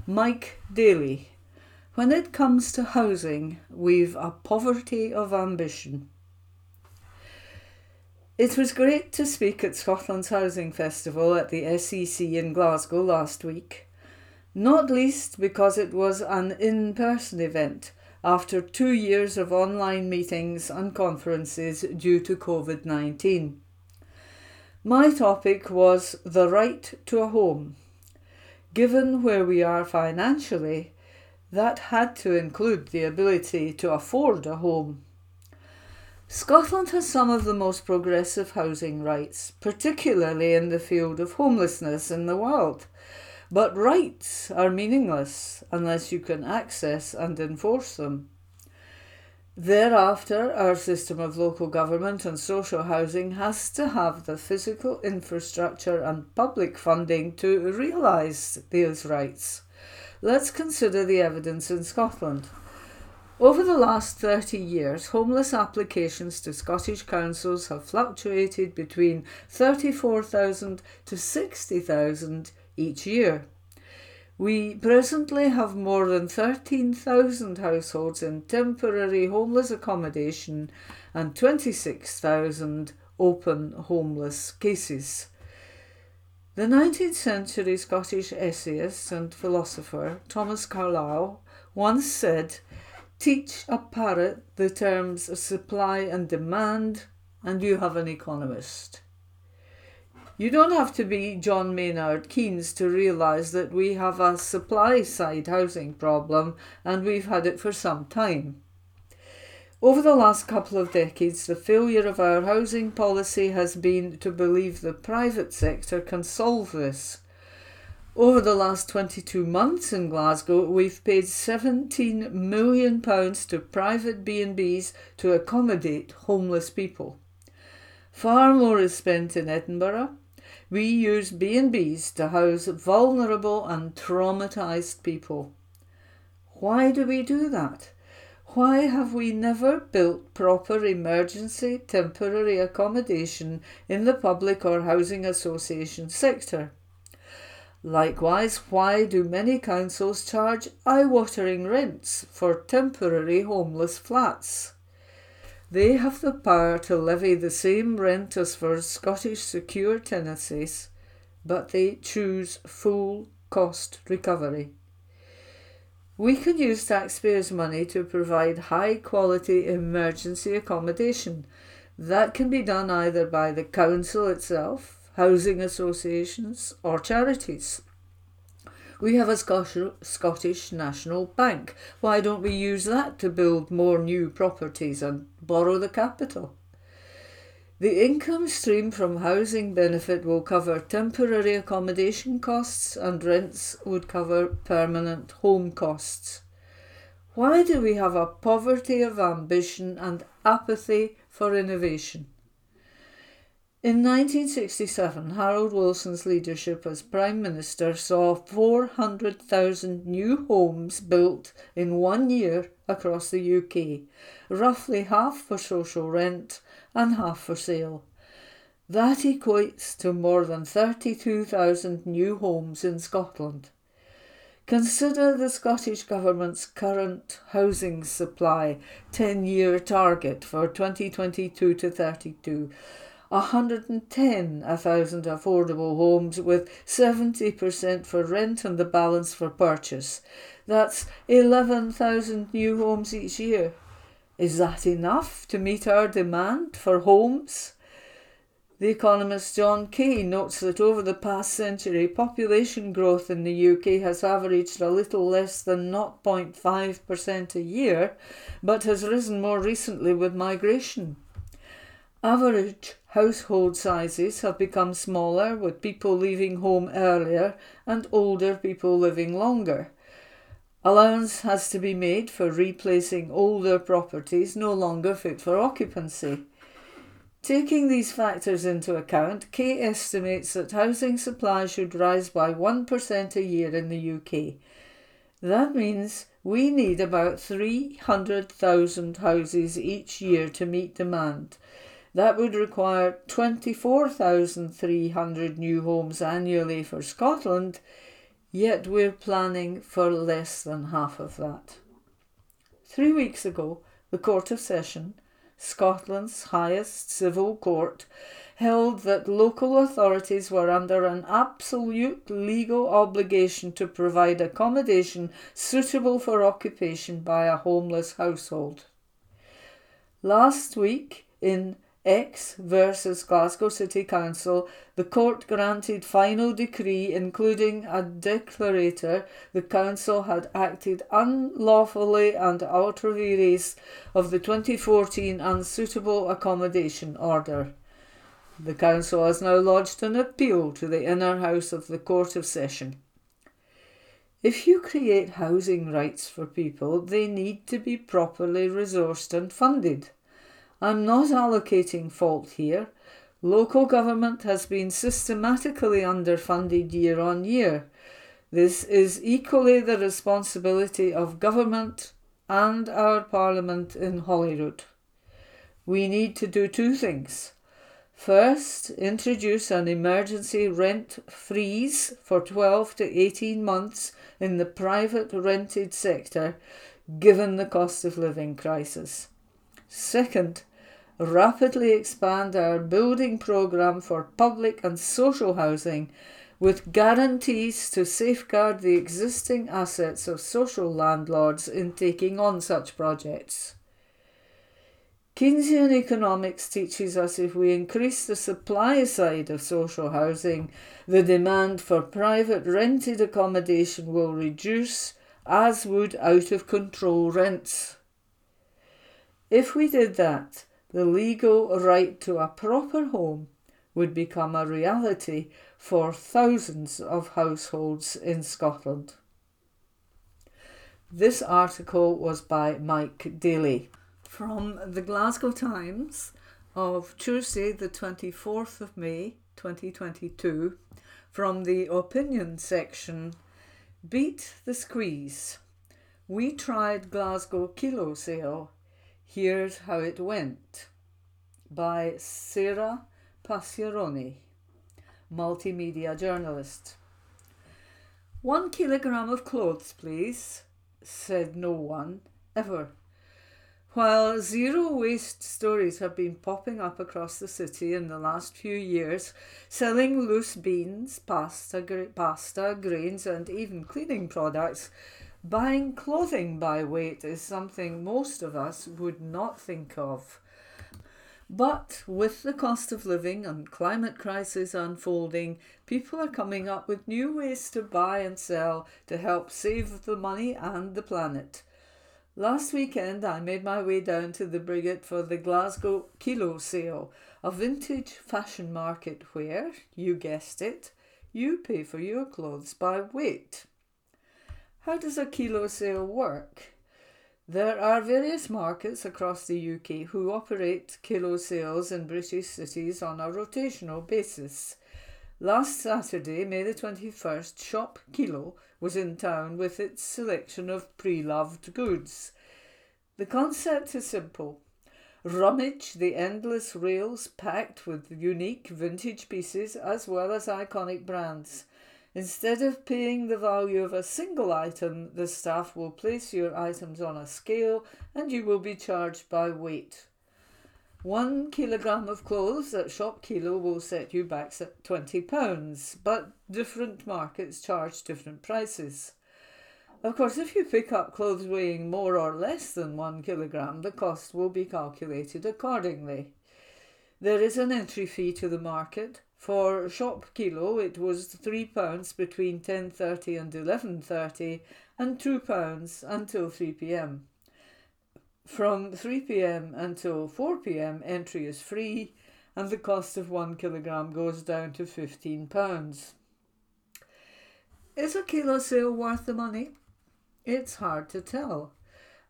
Mike Dailly. When it comes to housing, we've a poverty of ambition. It was great to speak at Scotland's Housing Festival at the SEC in Glasgow last week, not least because it was an in person event after two years of online meetings and conferences due to COVID 19. My topic was the right to a home. Given where we are financially, that had to include the ability to afford a home. Scotland has some of the most progressive housing rights, particularly in the field of homelessness in the world. But rights are meaningless unless you can access and enforce them. Thereafter, our system of local government and social housing has to have the physical infrastructure and public funding to realise these rights. Let's consider the evidence in Scotland. Over the last 30 years, homeless applications to Scottish councils have fluctuated between 34,000 to 60,000 each year. We presently have more than 13,000 households in temporary homeless accommodation and 26,000 open homeless cases. The 19th century Scottish essayist and philosopher Thomas Carlyle once said, teach a parrot the terms of supply and demand, and you have an economist. You don't have to be John Maynard Keynes to realise that we have a supply side housing problem and we've had it for some time. Over the last couple of decades, the failure of our housing policy has been to believe the private sector can solve this. Over the last 22 months in Glasgow, we've paid 17 million pounds to private B&Bs to accommodate homeless people. Far more is spent in Edinburgh, we use B&Bs to house vulnerable and traumatized people. Why do we do that? Why have we never built proper emergency temporary accommodation in the public or housing association sector? Likewise, why do many councils charge eye-watering rents for temporary homeless flats? They have the power to levy the same rent as for Scottish secure tenancies, but they choose full cost recovery. We can use taxpayers' money to provide high quality emergency accommodation. That can be done either by the council itself, housing associations, or charities. We have a Scottish National Bank. Why don't we use that to build more new properties and borrow the capital? The income stream from housing benefit will cover temporary accommodation costs and rents would cover permanent home costs. Why do we have a poverty of ambition and apathy for innovation? In 1967, Harold Wilson's leadership as Prime Minister saw 400,000 new homes built in one year across the UK, roughly half for social rent and half for sale. That equates to more than 32,000 new homes in Scotland. Consider the Scottish Government's current housing supply 10 year target for 2022 to 32 110,000 affordable homes with 70% for rent and the balance for purchase. That's 11,000 new homes each year. Is that enough to meet our demand for homes? The economist John Kay notes that over the past century, population growth in the UK has averaged a little less than 0.5% a year, but has risen more recently with migration. Average household sizes have become smaller with people leaving home earlier and older people living longer. Allowance has to be made for replacing older properties no longer fit for occupancy. Taking these factors into account, Kay estimates that housing supply should rise by 1% a year in the UK. That means we need about 300,000 houses each year to meet demand. That would require 24,300 new homes annually for Scotland, yet we're planning for less than half of that. Three weeks ago, the Court of Session, Scotland's highest civil court, held that local authorities were under an absolute legal obligation to provide accommodation suitable for occupation by a homeless household. Last week, in X versus Glasgow City Council, the court granted final decree including a declarator the council had acted unlawfully and ultra vires of the 2014 unsuitable accommodation order. The council has now lodged an appeal to the inner house of the Court of Session. If you create housing rights for people, they need to be properly resourced and funded. I'm not allocating fault here. Local government has been systematically underfunded year on year. This is equally the responsibility of government and our parliament in Holyrood. We need to do two things. First, introduce an emergency rent freeze for 12 to 18 months in the private rented sector, given the cost of living crisis. Second, rapidly expand our building programme for public and social housing with guarantees to safeguard the existing assets of social landlords in taking on such projects. Keynesian economics teaches us if we increase the supply side of social housing, the demand for private rented accommodation will reduce, as would out of control rents. If we did that, the legal right to a proper home would become a reality for thousands of households in Scotland. This article was by Mike Dailly from the Glasgow Times of Tuesday, the 24th of May 2022, from the opinion section Beat the Squeeze. We tried Glasgow Kilo Sale. Here's how it went. By Sarah Passiaroni, multimedia journalist. One kilogram of clothes, please, said no one, ever while zero waste stories have been popping up across the city in the last few years, selling loose beans, pasta, gra- pasta, grains, and even cleaning products, buying clothing by weight is something most of us would not think of. But with the cost of living and climate crisis unfolding, people are coming up with new ways to buy and sell to help save the money and the planet. Last weekend, I made my way down to the Briggait for the Glasgow Kilo Sale, a vintage fashion market where, you guessed it, you pay for your clothes by weight. How does a kilo sale work? There are various markets across the UK who operate kilo sales in British cities on a rotational basis. Last Saturday, May the 21st, Shop Kilo was in town with its selection of pre loved goods. The concept is simple rummage the endless rails packed with unique vintage pieces as well as iconic brands. Instead of paying the value of a single item, the staff will place your items on a scale and you will be charged by weight. One kilogram of clothes at Shop Kilo will set you back at £20, but different markets charge different prices. Of course, if you pick up clothes weighing more or less than one kilogram, the cost will be calculated accordingly. There is an entry fee to the market. For Shop Kilo, it was £3 between 10.30 and 11.30 and £2 until 3pm. From 3 pm until 4 pm, entry is free and the cost of one kilogram goes down to £15. Is a kilo sale worth the money? It's hard to tell.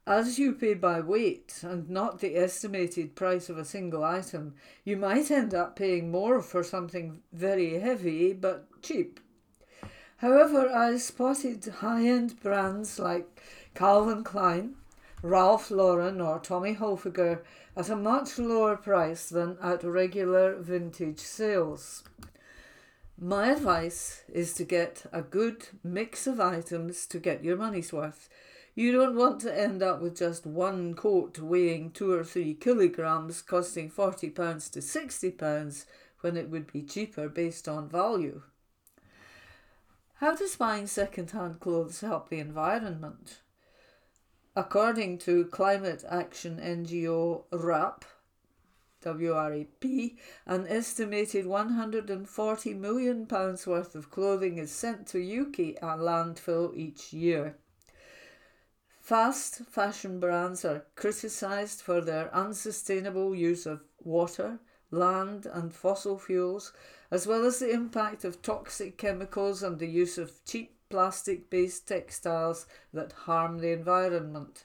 As you pay by weight and not the estimated price of a single item, you might end up paying more for something very heavy but cheap. However, I spotted high end brands like Calvin Klein Ralph Lauren or Tommy Hilfiger at a much lower price than at regular vintage sales. My advice is to get a good mix of items to get your money's worth. You don't want to end up with just one coat weighing two or three kilograms costing £40 to £60 when it would be cheaper based on value. How does buying second hand clothes help the environment? According to climate action NGO WRAP, WRAP, an estimated £140 million worth of clothing is sent to UK landfill each year. Fast fashion brands are criticised for their unsustainable use of water, land, and fossil fuels, as well as the impact of toxic chemicals and the use of cheap plastic based textiles that harm the environment.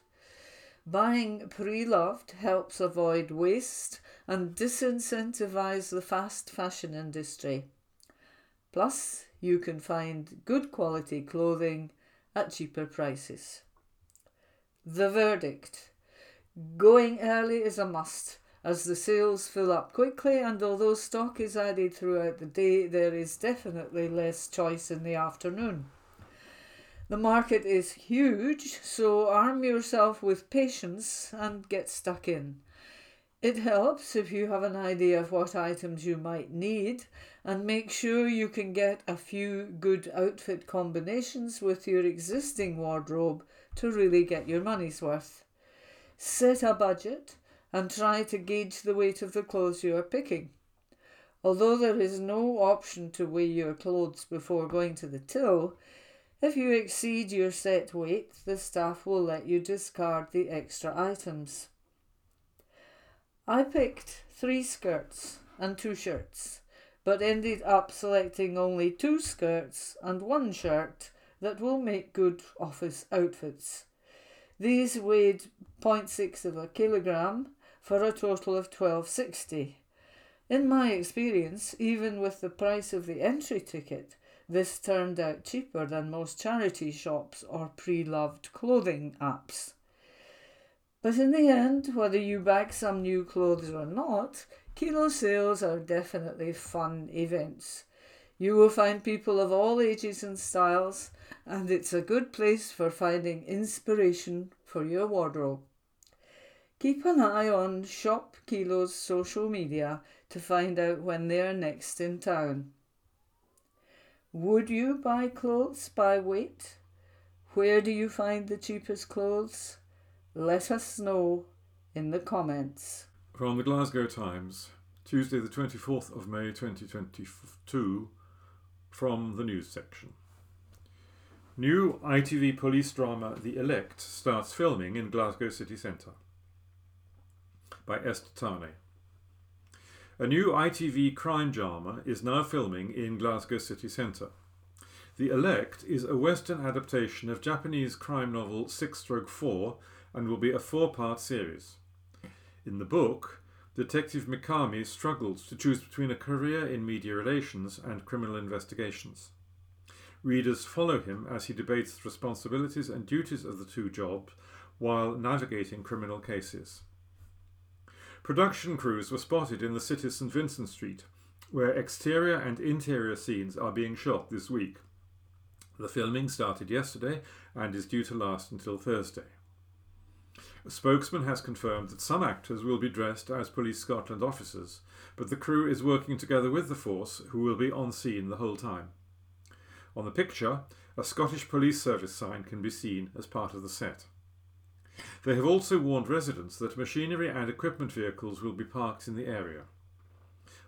Buying pre loved helps avoid waste and disincentivize the fast fashion industry. Plus, you can find good quality clothing at cheaper prices. The verdict Going early is a must as the sales fill up quickly, and although stock is added throughout the day, there is definitely less choice in the afternoon. The market is huge, so arm yourself with patience and get stuck in. It helps if you have an idea of what items you might need and make sure you can get a few good outfit combinations with your existing wardrobe to really get your money's worth. Set a budget and try to gauge the weight of the clothes you are picking. Although there is no option to weigh your clothes before going to the till, if you exceed your set weight, the staff will let you discard the extra items. I picked three skirts and two shirts, but ended up selecting only two skirts and one shirt that will make good office outfits. These weighed 0.6 of a kilogram for a total of 1260. In my experience, even with the price of the entry ticket, this turned out cheaper than most charity shops or pre loved clothing apps. But in the end, whether you bag some new clothes or not, kilo sales are definitely fun events. You will find people of all ages and styles, and it's a good place for finding inspiration for your wardrobe. Keep an eye on Shop Kilo's social media to find out when they are next in town. Would you buy clothes by weight? Where do you find the cheapest clothes? Let us know in the comments. From the Glasgow Times, Tuesday, the 24th of May 2022, from the news section. New ITV police drama The Elect starts filming in Glasgow city centre by Esther Tane. A new ITV crime drama is now filming in Glasgow city centre. The Elect is a Western adaptation of Japanese crime novel Six Stroke Four and will be a four part series. In the book, Detective Mikami struggles to choose between a career in media relations and criminal investigations. Readers follow him as he debates the responsibilities and duties of the two jobs while navigating criminal cases. Production crews were spotted in the city's St Vincent Street, where exterior and interior scenes are being shot this week. The filming started yesterday and is due to last until Thursday. A spokesman has confirmed that some actors will be dressed as Police Scotland officers, but the crew is working together with the force, who will be on scene the whole time. On the picture, a Scottish Police Service sign can be seen as part of the set. They have also warned residents that machinery and equipment vehicles will be parked in the area.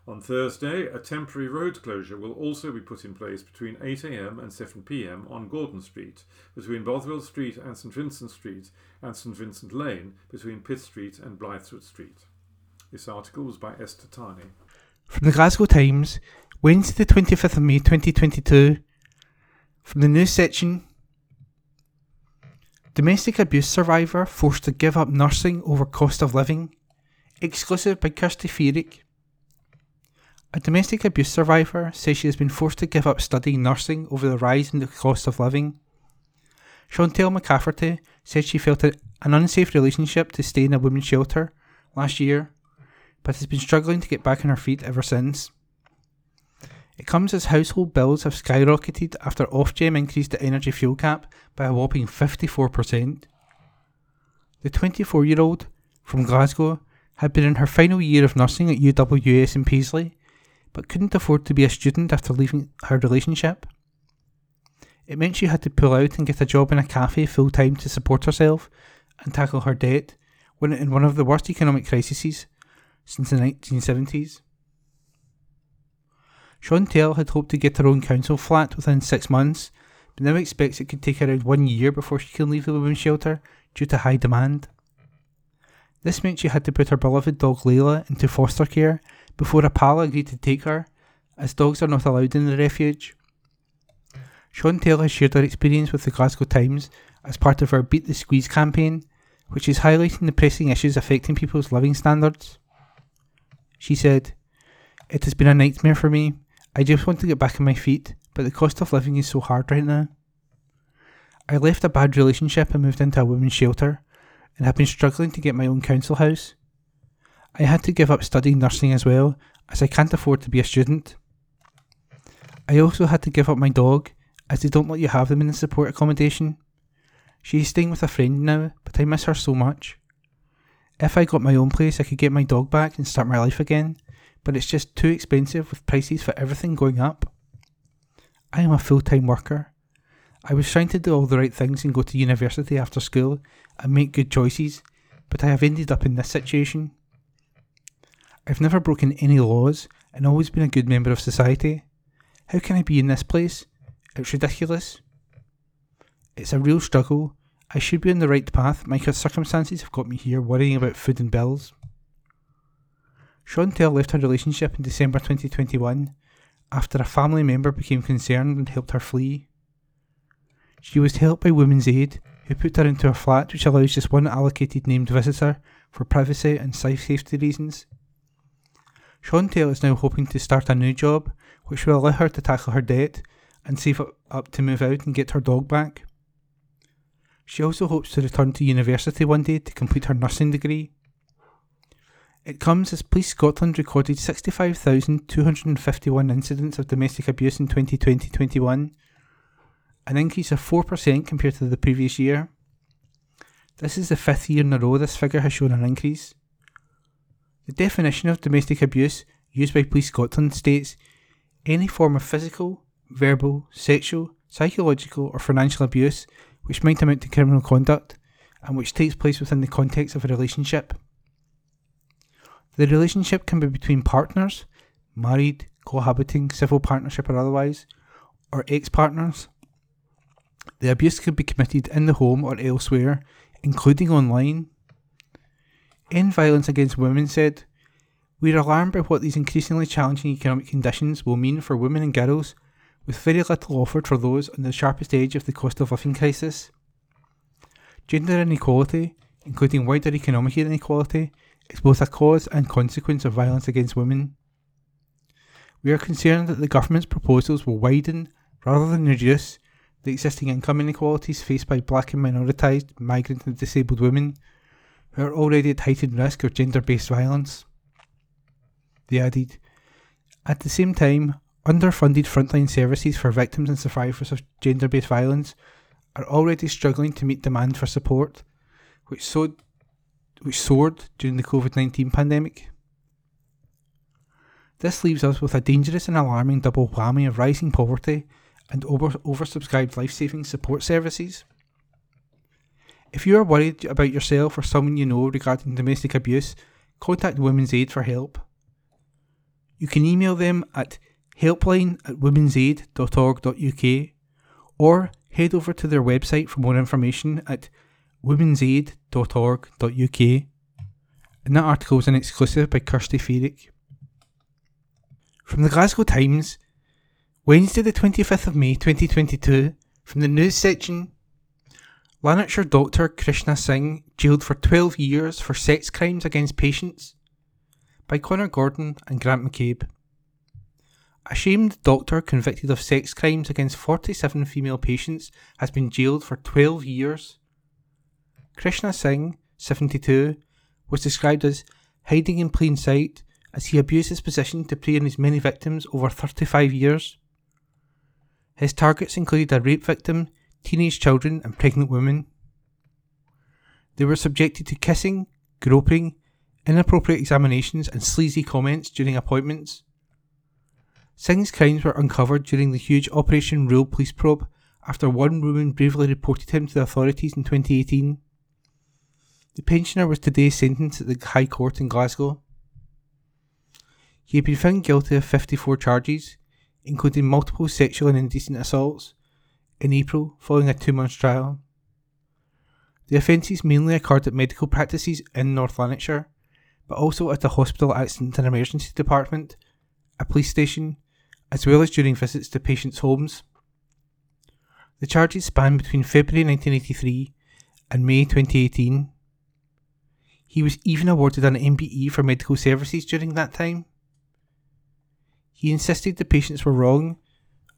On Thursday, a temporary road closure will also be put in place between 8am and 7pm on Gordon Street, between Bothwell Street and St Vincent Street, and St Vincent Lane between Pitt Street and Blythswood Street. This article was by Esther Tani. From the Glasgow Times, Wednesday, the 25th of May 2022. From the news section, Domestic abuse survivor forced to give up nursing over cost of living. Exclusive by Kirsty Feerick. A domestic abuse survivor says she has been forced to give up studying nursing over the rise in the cost of living. Chantel McCafferty said she felt an unsafe relationship to stay in a women's shelter last year, but has been struggling to get back on her feet ever since. It comes as household bills have skyrocketed after Ofgem increased the energy fuel cap by a whopping 54%. The 24 year old from Glasgow had been in her final year of nursing at UWS in Paisley, but couldn't afford to be a student after leaving her relationship. It meant she had to pull out and get a job in a cafe full time to support herself and tackle her debt when in one of the worst economic crises since the 1970s. Chantel had hoped to get her own council flat within six months, but now expects it could take around one year before she can leave the women's shelter due to high demand. This meant she had to put her beloved dog Layla into foster care before a pal agreed to take her, as dogs are not allowed in the refuge. Chantel has shared her experience with the Glasgow Times as part of her Beat the Squeeze campaign, which is highlighting the pressing issues affecting people's living standards. She said, It has been a nightmare for me, I just want to get back on my feet, but the cost of living is so hard right now. I left a bad relationship and moved into a women's shelter, and have been struggling to get my own council house. I had to give up studying nursing as well, as I can't afford to be a student. I also had to give up my dog, as they don't let you have them in the support accommodation. She is staying with a friend now, but I miss her so much. If I got my own place, I could get my dog back and start my life again, but it's just too expensive with prices for everything going up. I am a full time worker. I was trying to do all the right things and go to university after school and make good choices, but I have ended up in this situation. I've never broken any laws and always been a good member of society. How can I be in this place? It's ridiculous. It's a real struggle. I should be on the right path. My circumstances have got me here worrying about food and bills. Chantel left her relationship in December 2021 after a family member became concerned and helped her flee. She was helped by Women's Aid, who put her into a flat which allows just one allocated named visitor for privacy and safety reasons. Chantel is now hoping to start a new job, which will allow her to tackle her debt and save up to move out and get her dog back. She also hopes to return to university one day to complete her nursing degree. It comes as Police Scotland recorded 65,251 incidents of domestic abuse in 2020 21, an increase of 4% compared to the previous year. This is the fifth year in a row this figure has shown an increase. The definition of domestic abuse used by Police Scotland states any form of physical, verbal, sexual, psychological, or financial abuse which might amount to criminal conduct and which takes place within the context of a relationship. The relationship can be between partners, married, cohabiting, civil partnership, or otherwise, or ex partners. The abuse could be committed in the home or elsewhere, including online. End Violence Against Women said, We are alarmed by what these increasingly challenging economic conditions will mean for women and girls, with very little offered for those on the sharpest edge of the cost of living crisis. Gender inequality, including wider economic inequality, is both a cause and consequence of violence against women. We are concerned that the government's proposals will widen, rather than reduce, the existing income inequalities faced by black and minoritised, migrant and disabled women who are already at heightened risk of gender based violence. They added, At the same time, underfunded frontline services for victims and survivors of gender based violence are already struggling to meet demand for support, which soared, which soared during the COVID 19 pandemic. This leaves us with a dangerous and alarming double whammy of rising poverty and over, oversubscribed life saving support services. If you are worried about yourself or someone you know regarding domestic abuse, contact Women's Aid for help. You can email them at helpline at womensaid.org.uk or head over to their website for more information at womensaid.org.uk. And that article is an exclusive by Kirsty Feerick. From the Glasgow Times, Wednesday the 25th of May 2022, from the news section, Lanarkshire doctor Krishna Singh jailed for 12 years for sex crimes against patients by Connor Gordon and Grant McCabe. A shamed doctor convicted of sex crimes against 47 female patients has been jailed for 12 years. Krishna Singh, 72, was described as hiding in plain sight as he abused his position to prey on his many victims over 35 years. His targets included a rape victim, teenage children, and pregnant women. They were subjected to kissing, groping, inappropriate examinations, and sleazy comments during appointments. Singh's crimes were uncovered during the huge Operation Rool police probe after one woman bravely reported him to the authorities in 2018. The pensioner was today sentenced at the High Court in Glasgow. He had been found guilty of 54 charges, including multiple sexual and indecent assaults, in April following a two month trial. The offences mainly occurred at medical practices in North Lanarkshire, but also at the hospital accident and emergency department, a police station, as well as during visits to patients' homes. The charges spanned between February 1983 and May 2018. He was even awarded an MBE for medical services during that time. He insisted the patients were wrong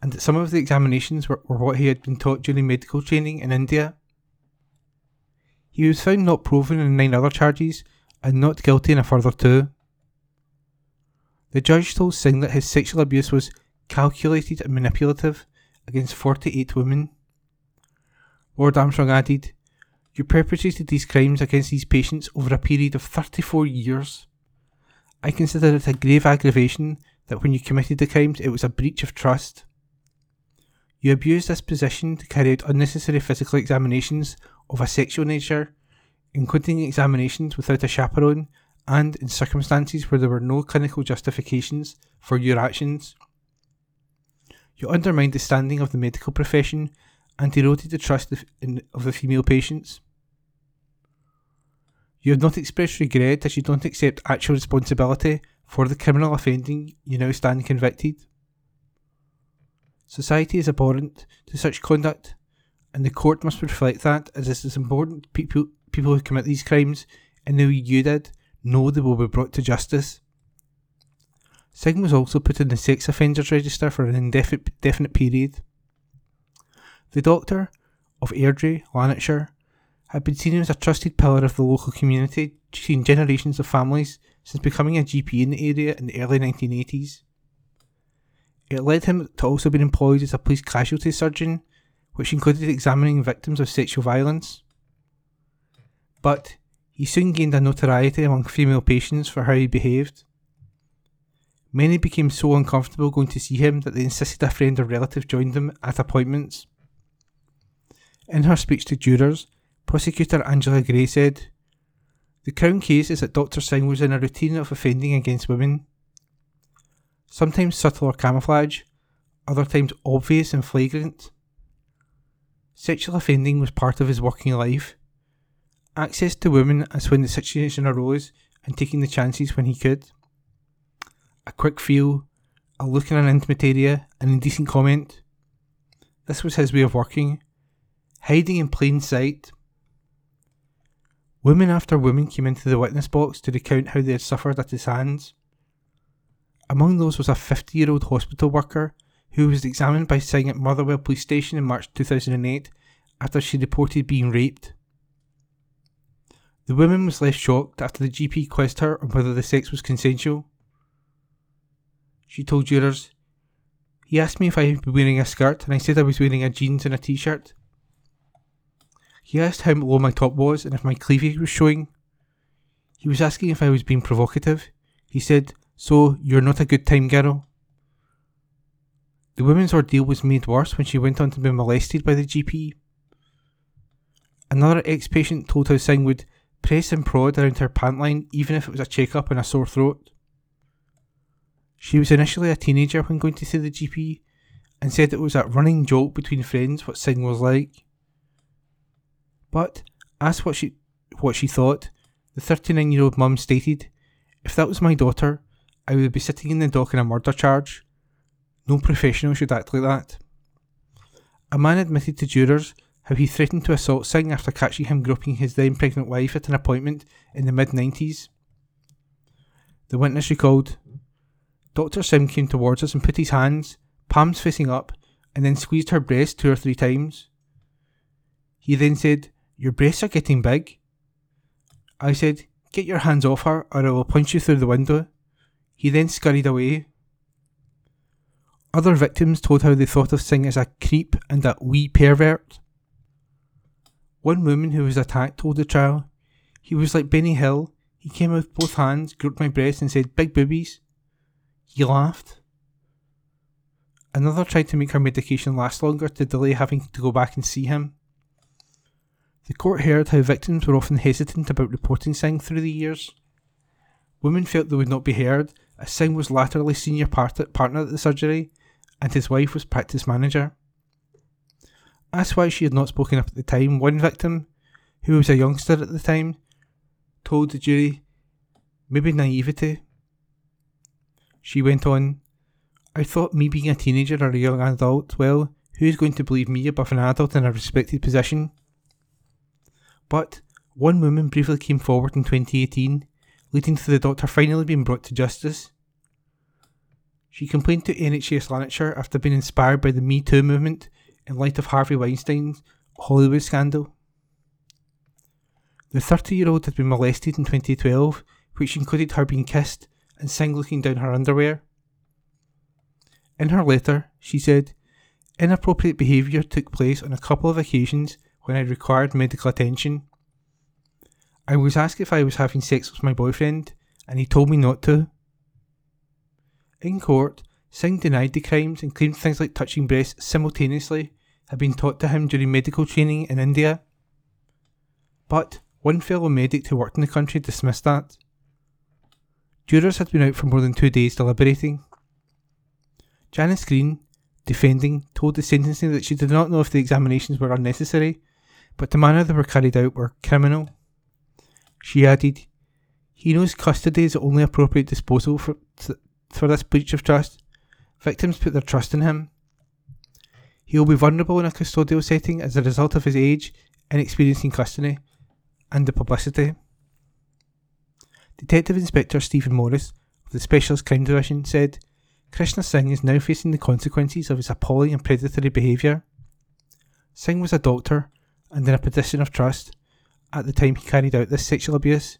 and that some of the examinations were, were what he had been taught during medical training in India. He was found not proven in nine other charges and not guilty in a further two. The judge told Singh that his sexual abuse was calculated and manipulative against 48 women. Lord Armstrong added, You perpetrated these crimes against these patients over a period of 34 years. I consider it a grave aggravation that when you committed the crimes it was a breach of trust. You abused this position to carry out unnecessary physical examinations of a sexual nature, including examinations without a chaperone and in circumstances where there were no clinical justifications for your actions. You undermined the standing of the medical profession and eroded the trust of, the female patients. You have not expressed regret as you don't accept actual responsibility for the criminal offending you now stand convicted. Society is abhorrent to such conduct, and the court must reflect that as it is important people people who commit these crimes in the way you did know they will be brought to justice. Singh was also put in the sex offenders register for an indefinite period. The doctor of Airdrie, Lanarkshire, had been seen as a trusted pillar of the local community, treating generations of families since becoming a GP in the area in the early 1980s. It led him to also being employed as a police casualty surgeon, which included examining victims of sexual violence. But he soon gained a notoriety among female patients for how he behaved. Many became so uncomfortable going to see him that they insisted a friend or relative joined them at appointments. In her speech to jurors, prosecutor Angela Gray said, The Crown case is that Dr. Singh was in a routine of offending against women. Sometimes subtle or camouflage, other times obvious and flagrant. Sexual offending was part of his working life. Access to women as when the situation arose and taking the chances when he could. A quick feel, a look in an intimate area, an indecent comment. This was his way of working hiding in plain sight. Woman after woman came into the witness box to recount how they had suffered at his hands. Among those was a 50 year old hospital worker who was examined by Singh at Motherwell Police Station in March 2008 after she reported being raped. The woman was left shocked after the GP quizzed her on whether the sex was consensual. She told jurors, He asked me if I had been wearing a skirt and I said I was wearing a jeans and a t shirt. He asked how low my top was and if my cleavage was showing. He was asking if I was being provocative. He said, So, you're not a good time girl? The woman's ordeal was made worse when she went on to be molested by the GP. Another ex patient told how Singh would press and prod around her pant line even if it was a check up and a sore throat. She was initially a teenager when going to see the GP and said it was a running joke between friends what Singh was like. But, asked what she what she thought, the 39 year old mum stated, If that was my daughter, I would be sitting in the dock on a murder charge. No professional should act like that. A man admitted to jurors how he threatened to assault Singh after catching him groping his then pregnant wife at an appointment in the mid 90s. The witness recalled Dr. Singh came towards us and put his hands, palms facing up, and then squeezed her breast two or three times. He then said, your breasts are getting big. I said, Get your hands off her, or I will punch you through the window. He then scurried away. Other victims told how they thought of Singh as a creep and a wee pervert. One woman who was attacked told the trial, He was like Benny Hill. He came with both hands, groped my breast, and said, Big boobies. He laughed. Another tried to make her medication last longer to delay having to go back and see him. The court heard how victims were often hesitant about reporting Singh through the years. Women felt they would not be heard, as Singh was latterly senior part- partner at the surgery, and his wife was practice manager. Asked why she had not spoken up at the time, one victim, who was a youngster at the time, told the jury, maybe naivety. She went on, I thought me being a teenager or a young adult, well, who's going to believe me above an adult in a respected position? But one woman briefly came forward in 2018, leading to the doctor finally being brought to justice. She complained to NHS Lanarkshire after being inspired by the Me Too movement in light of Harvey Weinstein's Hollywood scandal. The 30 year old had been molested in 2012, which included her being kissed and Singh looking down her underwear. In her letter, she said, Inappropriate behaviour took place on a couple of occasions when I required medical attention. I was asked if I was having sex with my boyfriend, and he told me not to. In court, Singh denied the crimes and claimed things like touching breasts simultaneously had been taught to him during medical training in India. But one fellow medic who worked in the country dismissed that. Jurors had been out for more than two days deliberating. Janice Green, defending, told the sentencing that she did not know if the examinations were unnecessary, but the manner they were carried out were criminal. She added, He knows custody is the only appropriate disposal for, for this breach of trust. Victims put their trust in him. He will be vulnerable in a custodial setting as a result of his age, inexperience in custody, and the publicity. Detective Inspector Stephen Morris of the Specialist Crime Division said Krishna Singh is now facing the consequences of his appalling and predatory behaviour. Singh was a doctor and in a position of trust at the time he carried out this sexual abuse.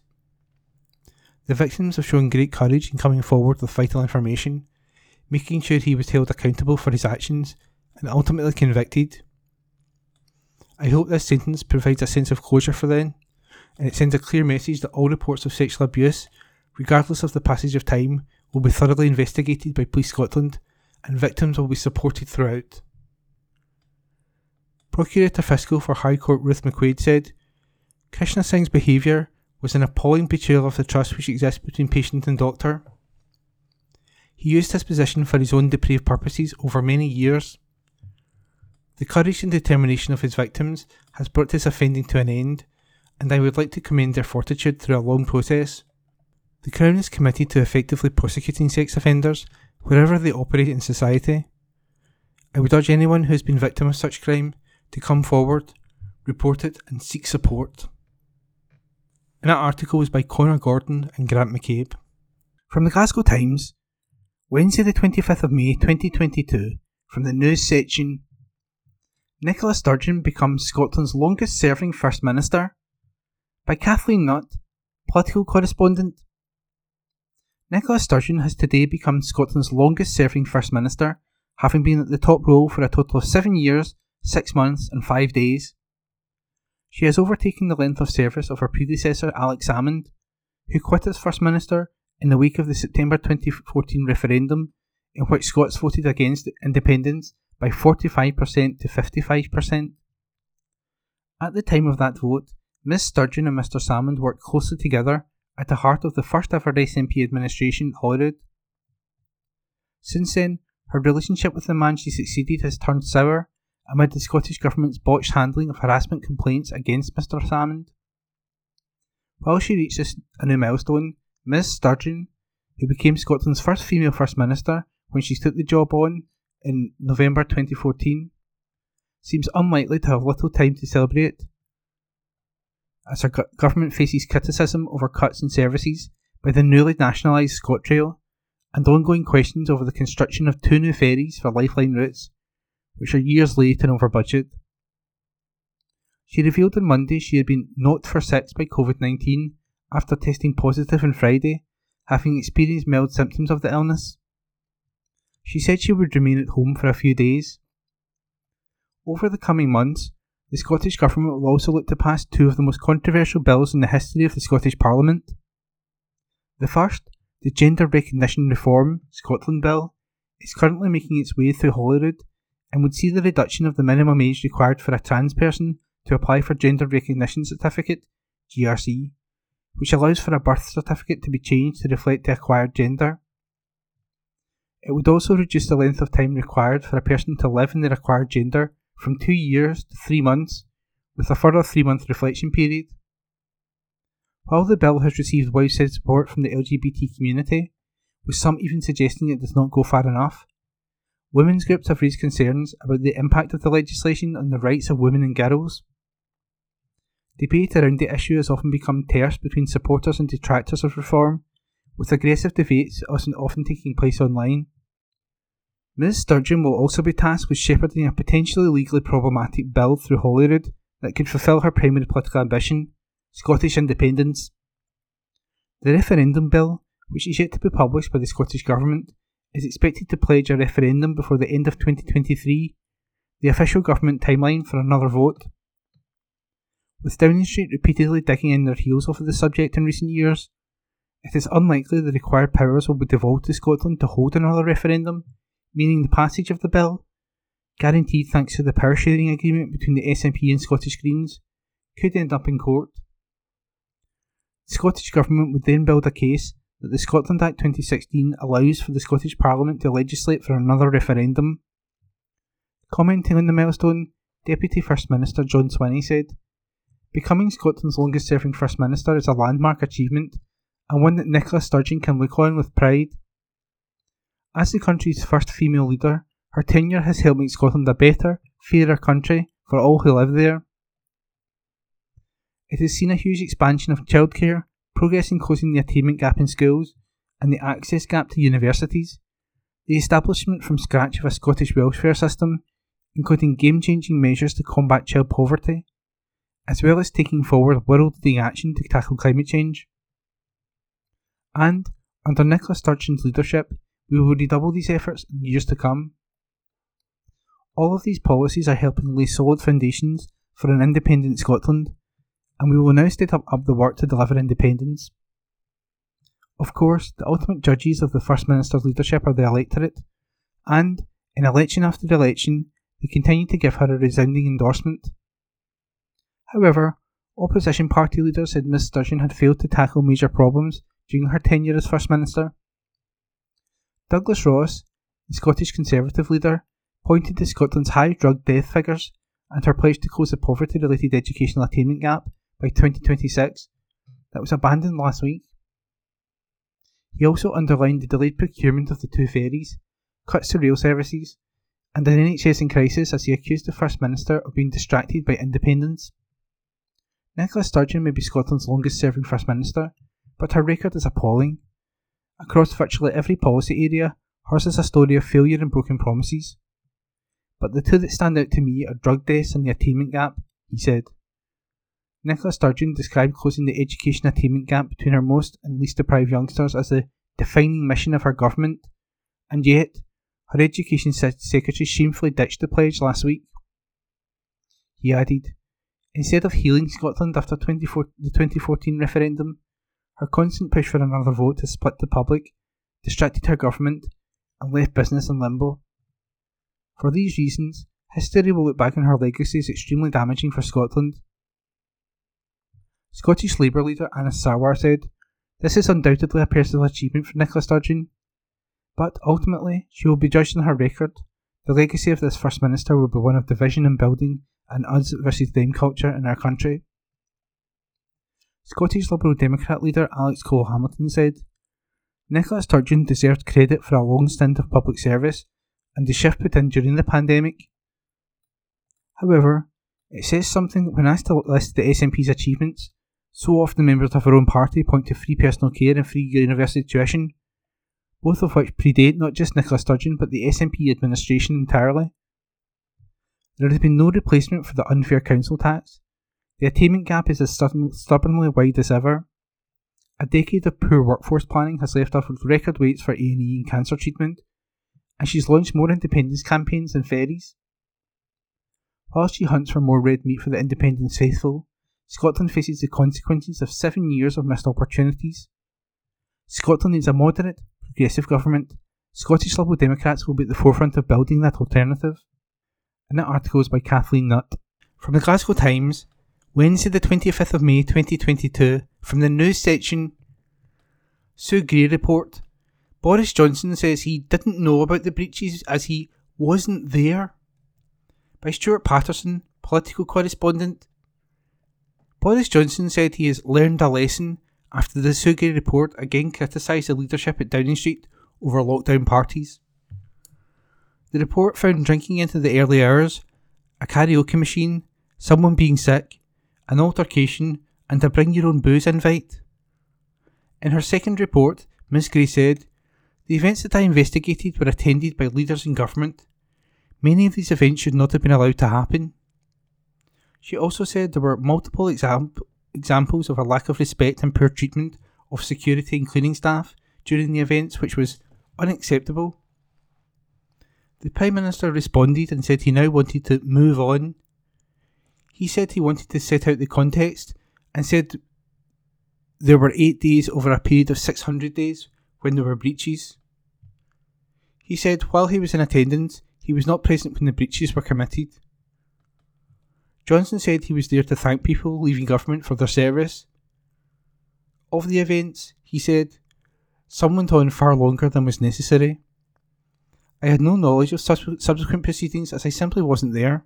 The victims have shown great courage in coming forward with vital information, making sure he was held accountable for his actions and ultimately convicted. I hope this sentence provides a sense of closure for them, and it sends a clear message that all reports of sexual abuse, regardless of the passage of time, will be thoroughly investigated by Police Scotland and victims will be supported throughout. Procurator Fiscal for High Court Ruth McQuaid said, Krishna Singh's behaviour was an appalling betrayal of the trust which exists between patient and doctor. He used his position for his own depraved purposes over many years. The courage and determination of his victims has brought this offending to an end, and I would like to commend their fortitude through a long process. The Crown is committed to effectively prosecuting sex offenders wherever they operate in society. I would urge anyone who has been victim of such crime to come forward, report it, and seek support. And that article was by Connor Gordon and Grant McCabe. From the Glasgow Times, Wednesday the 25th of May 2022, from the news section Nicola Sturgeon becomes Scotland's longest serving First Minister by Kathleen Nutt, political correspondent Nicola Sturgeon has today become Scotland's longest serving First Minister, having been at the top role for a total of seven years, six months, and five days. She has overtaken the length of service of her predecessor Alex Salmond, who quit as First Minister in the week of the September 2014 referendum, in which Scots voted against independence by 45% to 55%. At the time of that vote, Miss Sturgeon and Mr Salmond worked closely together at the heart of the first ever SNP administration at Holyrood. Since then, her relationship with the man she succeeded has turned sour amid the Scottish Government's botched handling of harassment complaints against Mr Salmond. While she reaches a new milestone, Ms Sturgeon, who became Scotland's first female First Minister when she took the job on in November 2014, seems unlikely to have little time to celebrate as our government faces criticism over cuts in services by the newly nationalised ScotRail and ongoing questions over the construction of two new ferries for Lifeline routes, which are years late and over budget. She revealed on Monday she had been knocked for six by COVID 19 after testing positive on Friday, having experienced mild symptoms of the illness. She said she would remain at home for a few days. Over the coming months, the Scottish Government will also look to pass two of the most controversial bills in the history of the Scottish Parliament. The first, the Gender Recognition Reform Scotland Bill, is currently making its way through Holyrood and would see the reduction of the minimum age required for a trans person to apply for Gender Recognition Certificate, GRC, which allows for a birth certificate to be changed to reflect the acquired gender. It would also reduce the length of time required for a person to live in their acquired gender from two years to three months, with a further three month reflection period. While the bill has received widespread support from the LGBT community, with some even suggesting it does not go far enough, women's groups have raised concerns about the impact of the legislation on the rights of women and girls. Debate around the issue has often become terse between supporters and detractors of reform, with aggressive debates often taking place online. Ms Sturgeon will also be tasked with shepherding a potentially legally problematic bill through Holyrood that could fulfil her primary political ambition Scottish independence. The referendum bill, which is yet to be published by the Scottish Government, is expected to pledge a referendum before the end of 2023, the official government timeline for another vote. With Downing Street repeatedly digging in their heels over the subject in recent years, it is unlikely the required powers will be devolved to Scotland to hold another referendum, meaning the passage of the bill, guaranteed thanks to the power sharing agreement between the SNP and Scottish Greens, could end up in court. The Scottish Government would then build a case that the Scotland Act 2016 allows for the Scottish Parliament to legislate for another referendum. Commenting on the milestone, Deputy First Minister John Swinney said, Becoming Scotland's longest serving First Minister is a landmark achievement and one that Nicola Sturgeon can look on with pride. As the country's first female leader, her tenure has helped make Scotland a better, fairer country for all who live there. It has seen a huge expansion of childcare, progress in closing the attainment gap in schools, and the access gap to universities, the establishment from scratch of a Scottish welfare system, including game changing measures to combat child poverty, as well as taking forward world leading action to tackle climate change. And, under Nicola Sturgeon's leadership, we will redouble these efforts in years to come. All of these policies are helping lay solid foundations for an independent Scotland, and we will now step up, up the work to deliver independence. Of course, the ultimate judges of the First Minister's leadership are the electorate, and, in election after election, they continue to give her a resounding endorsement. However, opposition party leaders said Ms Sturgeon had failed to tackle major problems during her tenure as First Minister. Douglas Ross, the Scottish Conservative leader, pointed to Scotland's high drug death figures and her pledge to close the poverty related educational attainment gap by 2026 that was abandoned last week. He also underlined the delayed procurement of the two ferries, cuts to rail services, and an NHS in crisis as he accused the First Minister of being distracted by independence. Nicola Sturgeon may be Scotland's longest serving First Minister, but her record is appalling. Across virtually every policy area, hers is a story of failure and broken promises. But the two that stand out to me are drug deaths and the attainment gap, he said. Nicola Sturgeon described closing the education attainment gap between her most and least deprived youngsters as the defining mission of her government, and yet, her education secretary shamefully ditched the pledge last week. He added, Instead of healing Scotland after 24, the 2014 referendum, her constant push for another vote has split the public, distracted her government, and left business in limbo. For these reasons, history will look back on her legacy as extremely damaging for Scotland. Scottish Labour leader Anas Sarwar said, This is undoubtedly a personal achievement for Nicola Sturgeon, but ultimately she will be judged on her record. The legacy of this First Minister will be one of division and building an us versus them culture in our country. Scottish Liberal Democrat leader Alex Cole Hamilton said, Nicola Sturgeon deserved credit for a long stint of public service and the shift put in during the pandemic. However, it says something when asked to list the SNP's achievements, so often members of her own party point to free personal care and free university tuition, both of which predate not just Nicola Sturgeon but the SNP administration entirely. There has been no replacement for the unfair council tax, the attainment gap is as stubbornly wide as ever. A decade of poor workforce planning has left us with record waits for A&E and cancer treatment, and she's launched more independence campaigns than ferries. While she hunts for more red meat for the independence faithful, Scotland faces the consequences of seven years of missed opportunities. Scotland needs a moderate, progressive government. Scottish Liberal Democrats will be at the forefront of building that alternative. And that article is by Kathleen Nutt. From the Glasgow Times, Wednesday, the 25th of May 2022, from the news section Sue Gray report. Boris Johnson says he didn't know about the breaches as he wasn't there. By Stuart Patterson, political correspondent. Boris Johnson said he has learned a lesson after the Gray report again criticised the leadership at Downing Street over lockdown parties. The report found drinking into the early hours, a karaoke machine, someone being sick, an altercation, and a bring your own booze invite. In her second report, Ms. Gray said, The events that I investigated were attended by leaders in government. Many of these events should not have been allowed to happen. She also said there were multiple exam- examples of a lack of respect and poor treatment of security and cleaning staff during the events, which was unacceptable. The Prime Minister responded and said he now wanted to move on He said he wanted to set out the context and said there were eight days over a period of 600 days when there were breaches. He said while he was in attendance, he was not present when the breaches were committed. Johnson said he was there to thank people leaving government for their service. Of the events, he said, some went on far longer than was necessary. I had no knowledge of subsequent proceedings as I simply wasn't there.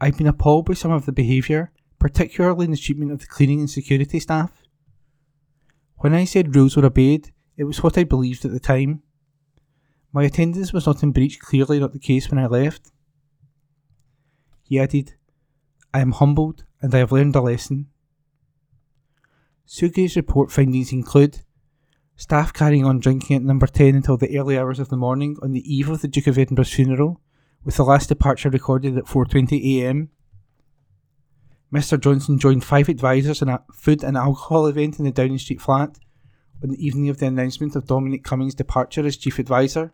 I've been appalled by some of the behaviour, particularly in the treatment of the cleaning and security staff. When I said rules were obeyed, it was what I believed at the time. My attendance was not in breach, clearly not the case when I left. He added, I am humbled and I have learned a lesson. Sue Gray's report findings include staff carrying on drinking at number 10 until the early hours of the morning on the eve of the Duke of Edinburgh's funeral, with the last departure recorded at 4.20am. Mr Johnson joined five advisors in a food and alcohol event in the Downing Street flat on the evening of the announcement of Dominic Cummings' departure as chief advisor.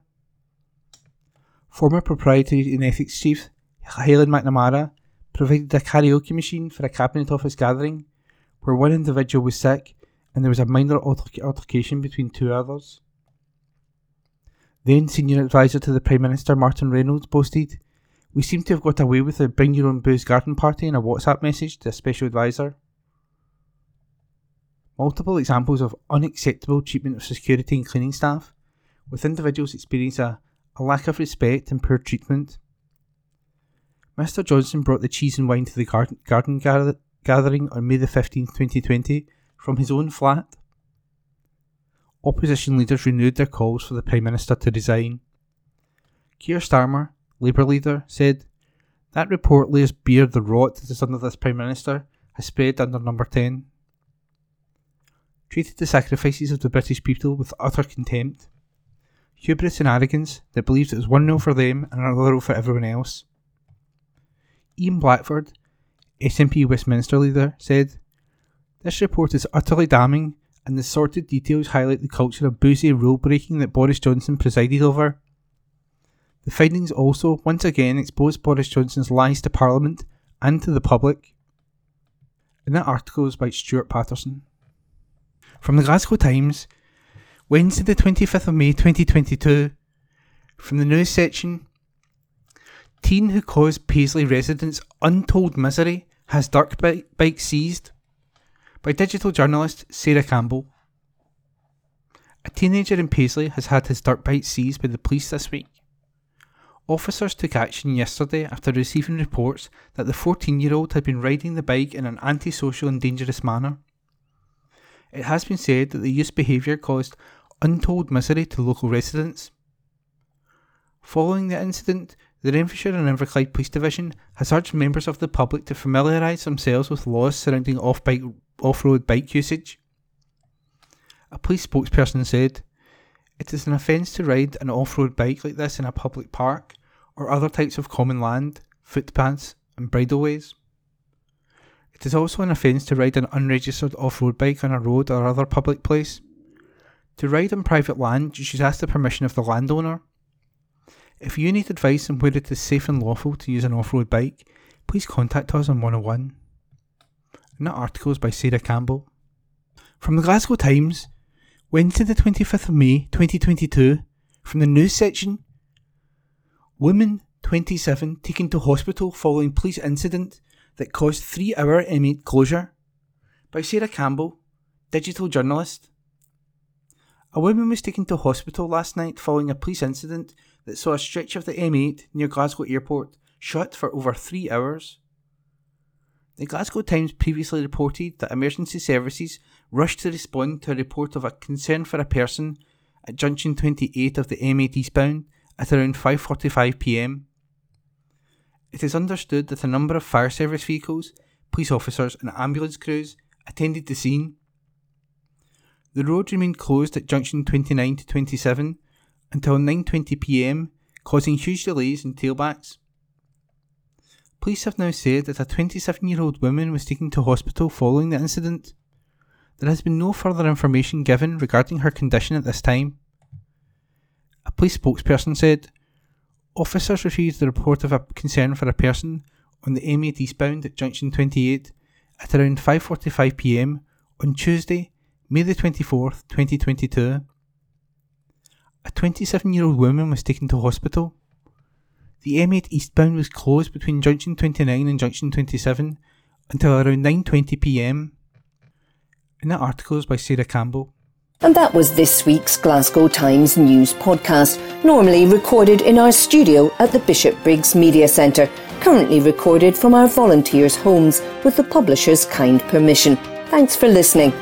Former proprietary and ethics chief Helen MacNamara provided a karaoke machine for a cabinet office gathering where one individual was sick and there was a minor altercation between two others. Then senior advisor to the Prime Minister Martin Reynolds boasted, We seem to have got away with a bring your own booze garden party in a WhatsApp message to a special advisor. Multiple examples of unacceptable treatment of security and cleaning staff, with individuals experiencing a, a lack of respect and poor treatment. Mr. Johnson brought the cheese and wine to the garden, garden gather, gathering on May the 15th, 2020, from his own flat opposition leaders renewed their calls for the Prime Minister to resign. Keir Starmer, Labour leader, said, That report lays bare the rot that is under this Prime Minister has spread under number 10. Treated the sacrifices of the British people with utter contempt. Hubris and arrogance that believed it was 1 0 for them and another 0 for everyone else. Ian Blackford, SNP Westminster leader, said, This report is utterly damning and the sordid details highlight the culture of boozy rule breaking that Boris Johnson presided over. The findings also, once again, expose Boris Johnson's lies to Parliament and to the public. And that article is by Stuart Patterson. From the Glasgow Times, Wednesday the 25th of May 2022, from the news section Teen who caused Paisley residents untold misery has dirt bike seized by digital journalist Sarah Campbell. A teenager in Paisley has had his dirt bike seized by the police this week. Officers took action yesterday after receiving reports that the 14 year old had been riding the bike in an antisocial and dangerous manner. It has been said that the youth's behaviour caused untold misery to local residents. Following the incident, the Renfrewshire and Inverclyde Police Division has urged members of the public to familiarise themselves with laws surrounding off road bike usage. A police spokesperson said, It is an offence to ride an off road bike like this in a public park or other types of common land, footpaths, and bridleways. It is also an offence to ride an unregistered off road bike on a road or other public place. To ride on private land, you should ask the permission of the landowner. If you need advice on whether it is safe and lawful to use an off road bike, please contact us on 101 and that article is by Sarah Campbell. From the Glasgow Times, Wednesday the 25th of May 2022, from the news section Woman 27 taken to hospital following police incident that caused three hour M8 closure by Sarah Campbell, digital journalist. A woman was taken to hospital last night following a police incident that saw a stretch of the M8 near Glasgow Airport shut for over three hours. The Glasgow Times previously reported that emergency services rushed to respond to a report of a concern for a person at junction 28 of the M8 eastbound at around 5:45 p.m. It is understood that a number of fire service vehicles, police officers and ambulance crews attended the scene. The road remained closed at junction 29 to 27 until 9:20 p.m., causing huge delays and tailbacks. Police have now said that a 27 year old woman was taken to hospital following the incident. There has been no further information given regarding her condition at this time. A police spokesperson said, Officers received the report of a concern for a person on the M8 eastbound at junction 28 at around 5.45pm on Tuesday, May the 24th, 2022. A 27 year old woman was taken to hospital. The M8 eastbound was closed between junction 29 and junction 27 until around 9.20pm. And that article is by Sarah Campbell. And that was this week's Glasgow Times News podcast, normally recorded in our studio at the Bishopbriggs Media Centre, currently recorded from our volunteers' homes with the publisher's kind permission. Thanks for listening.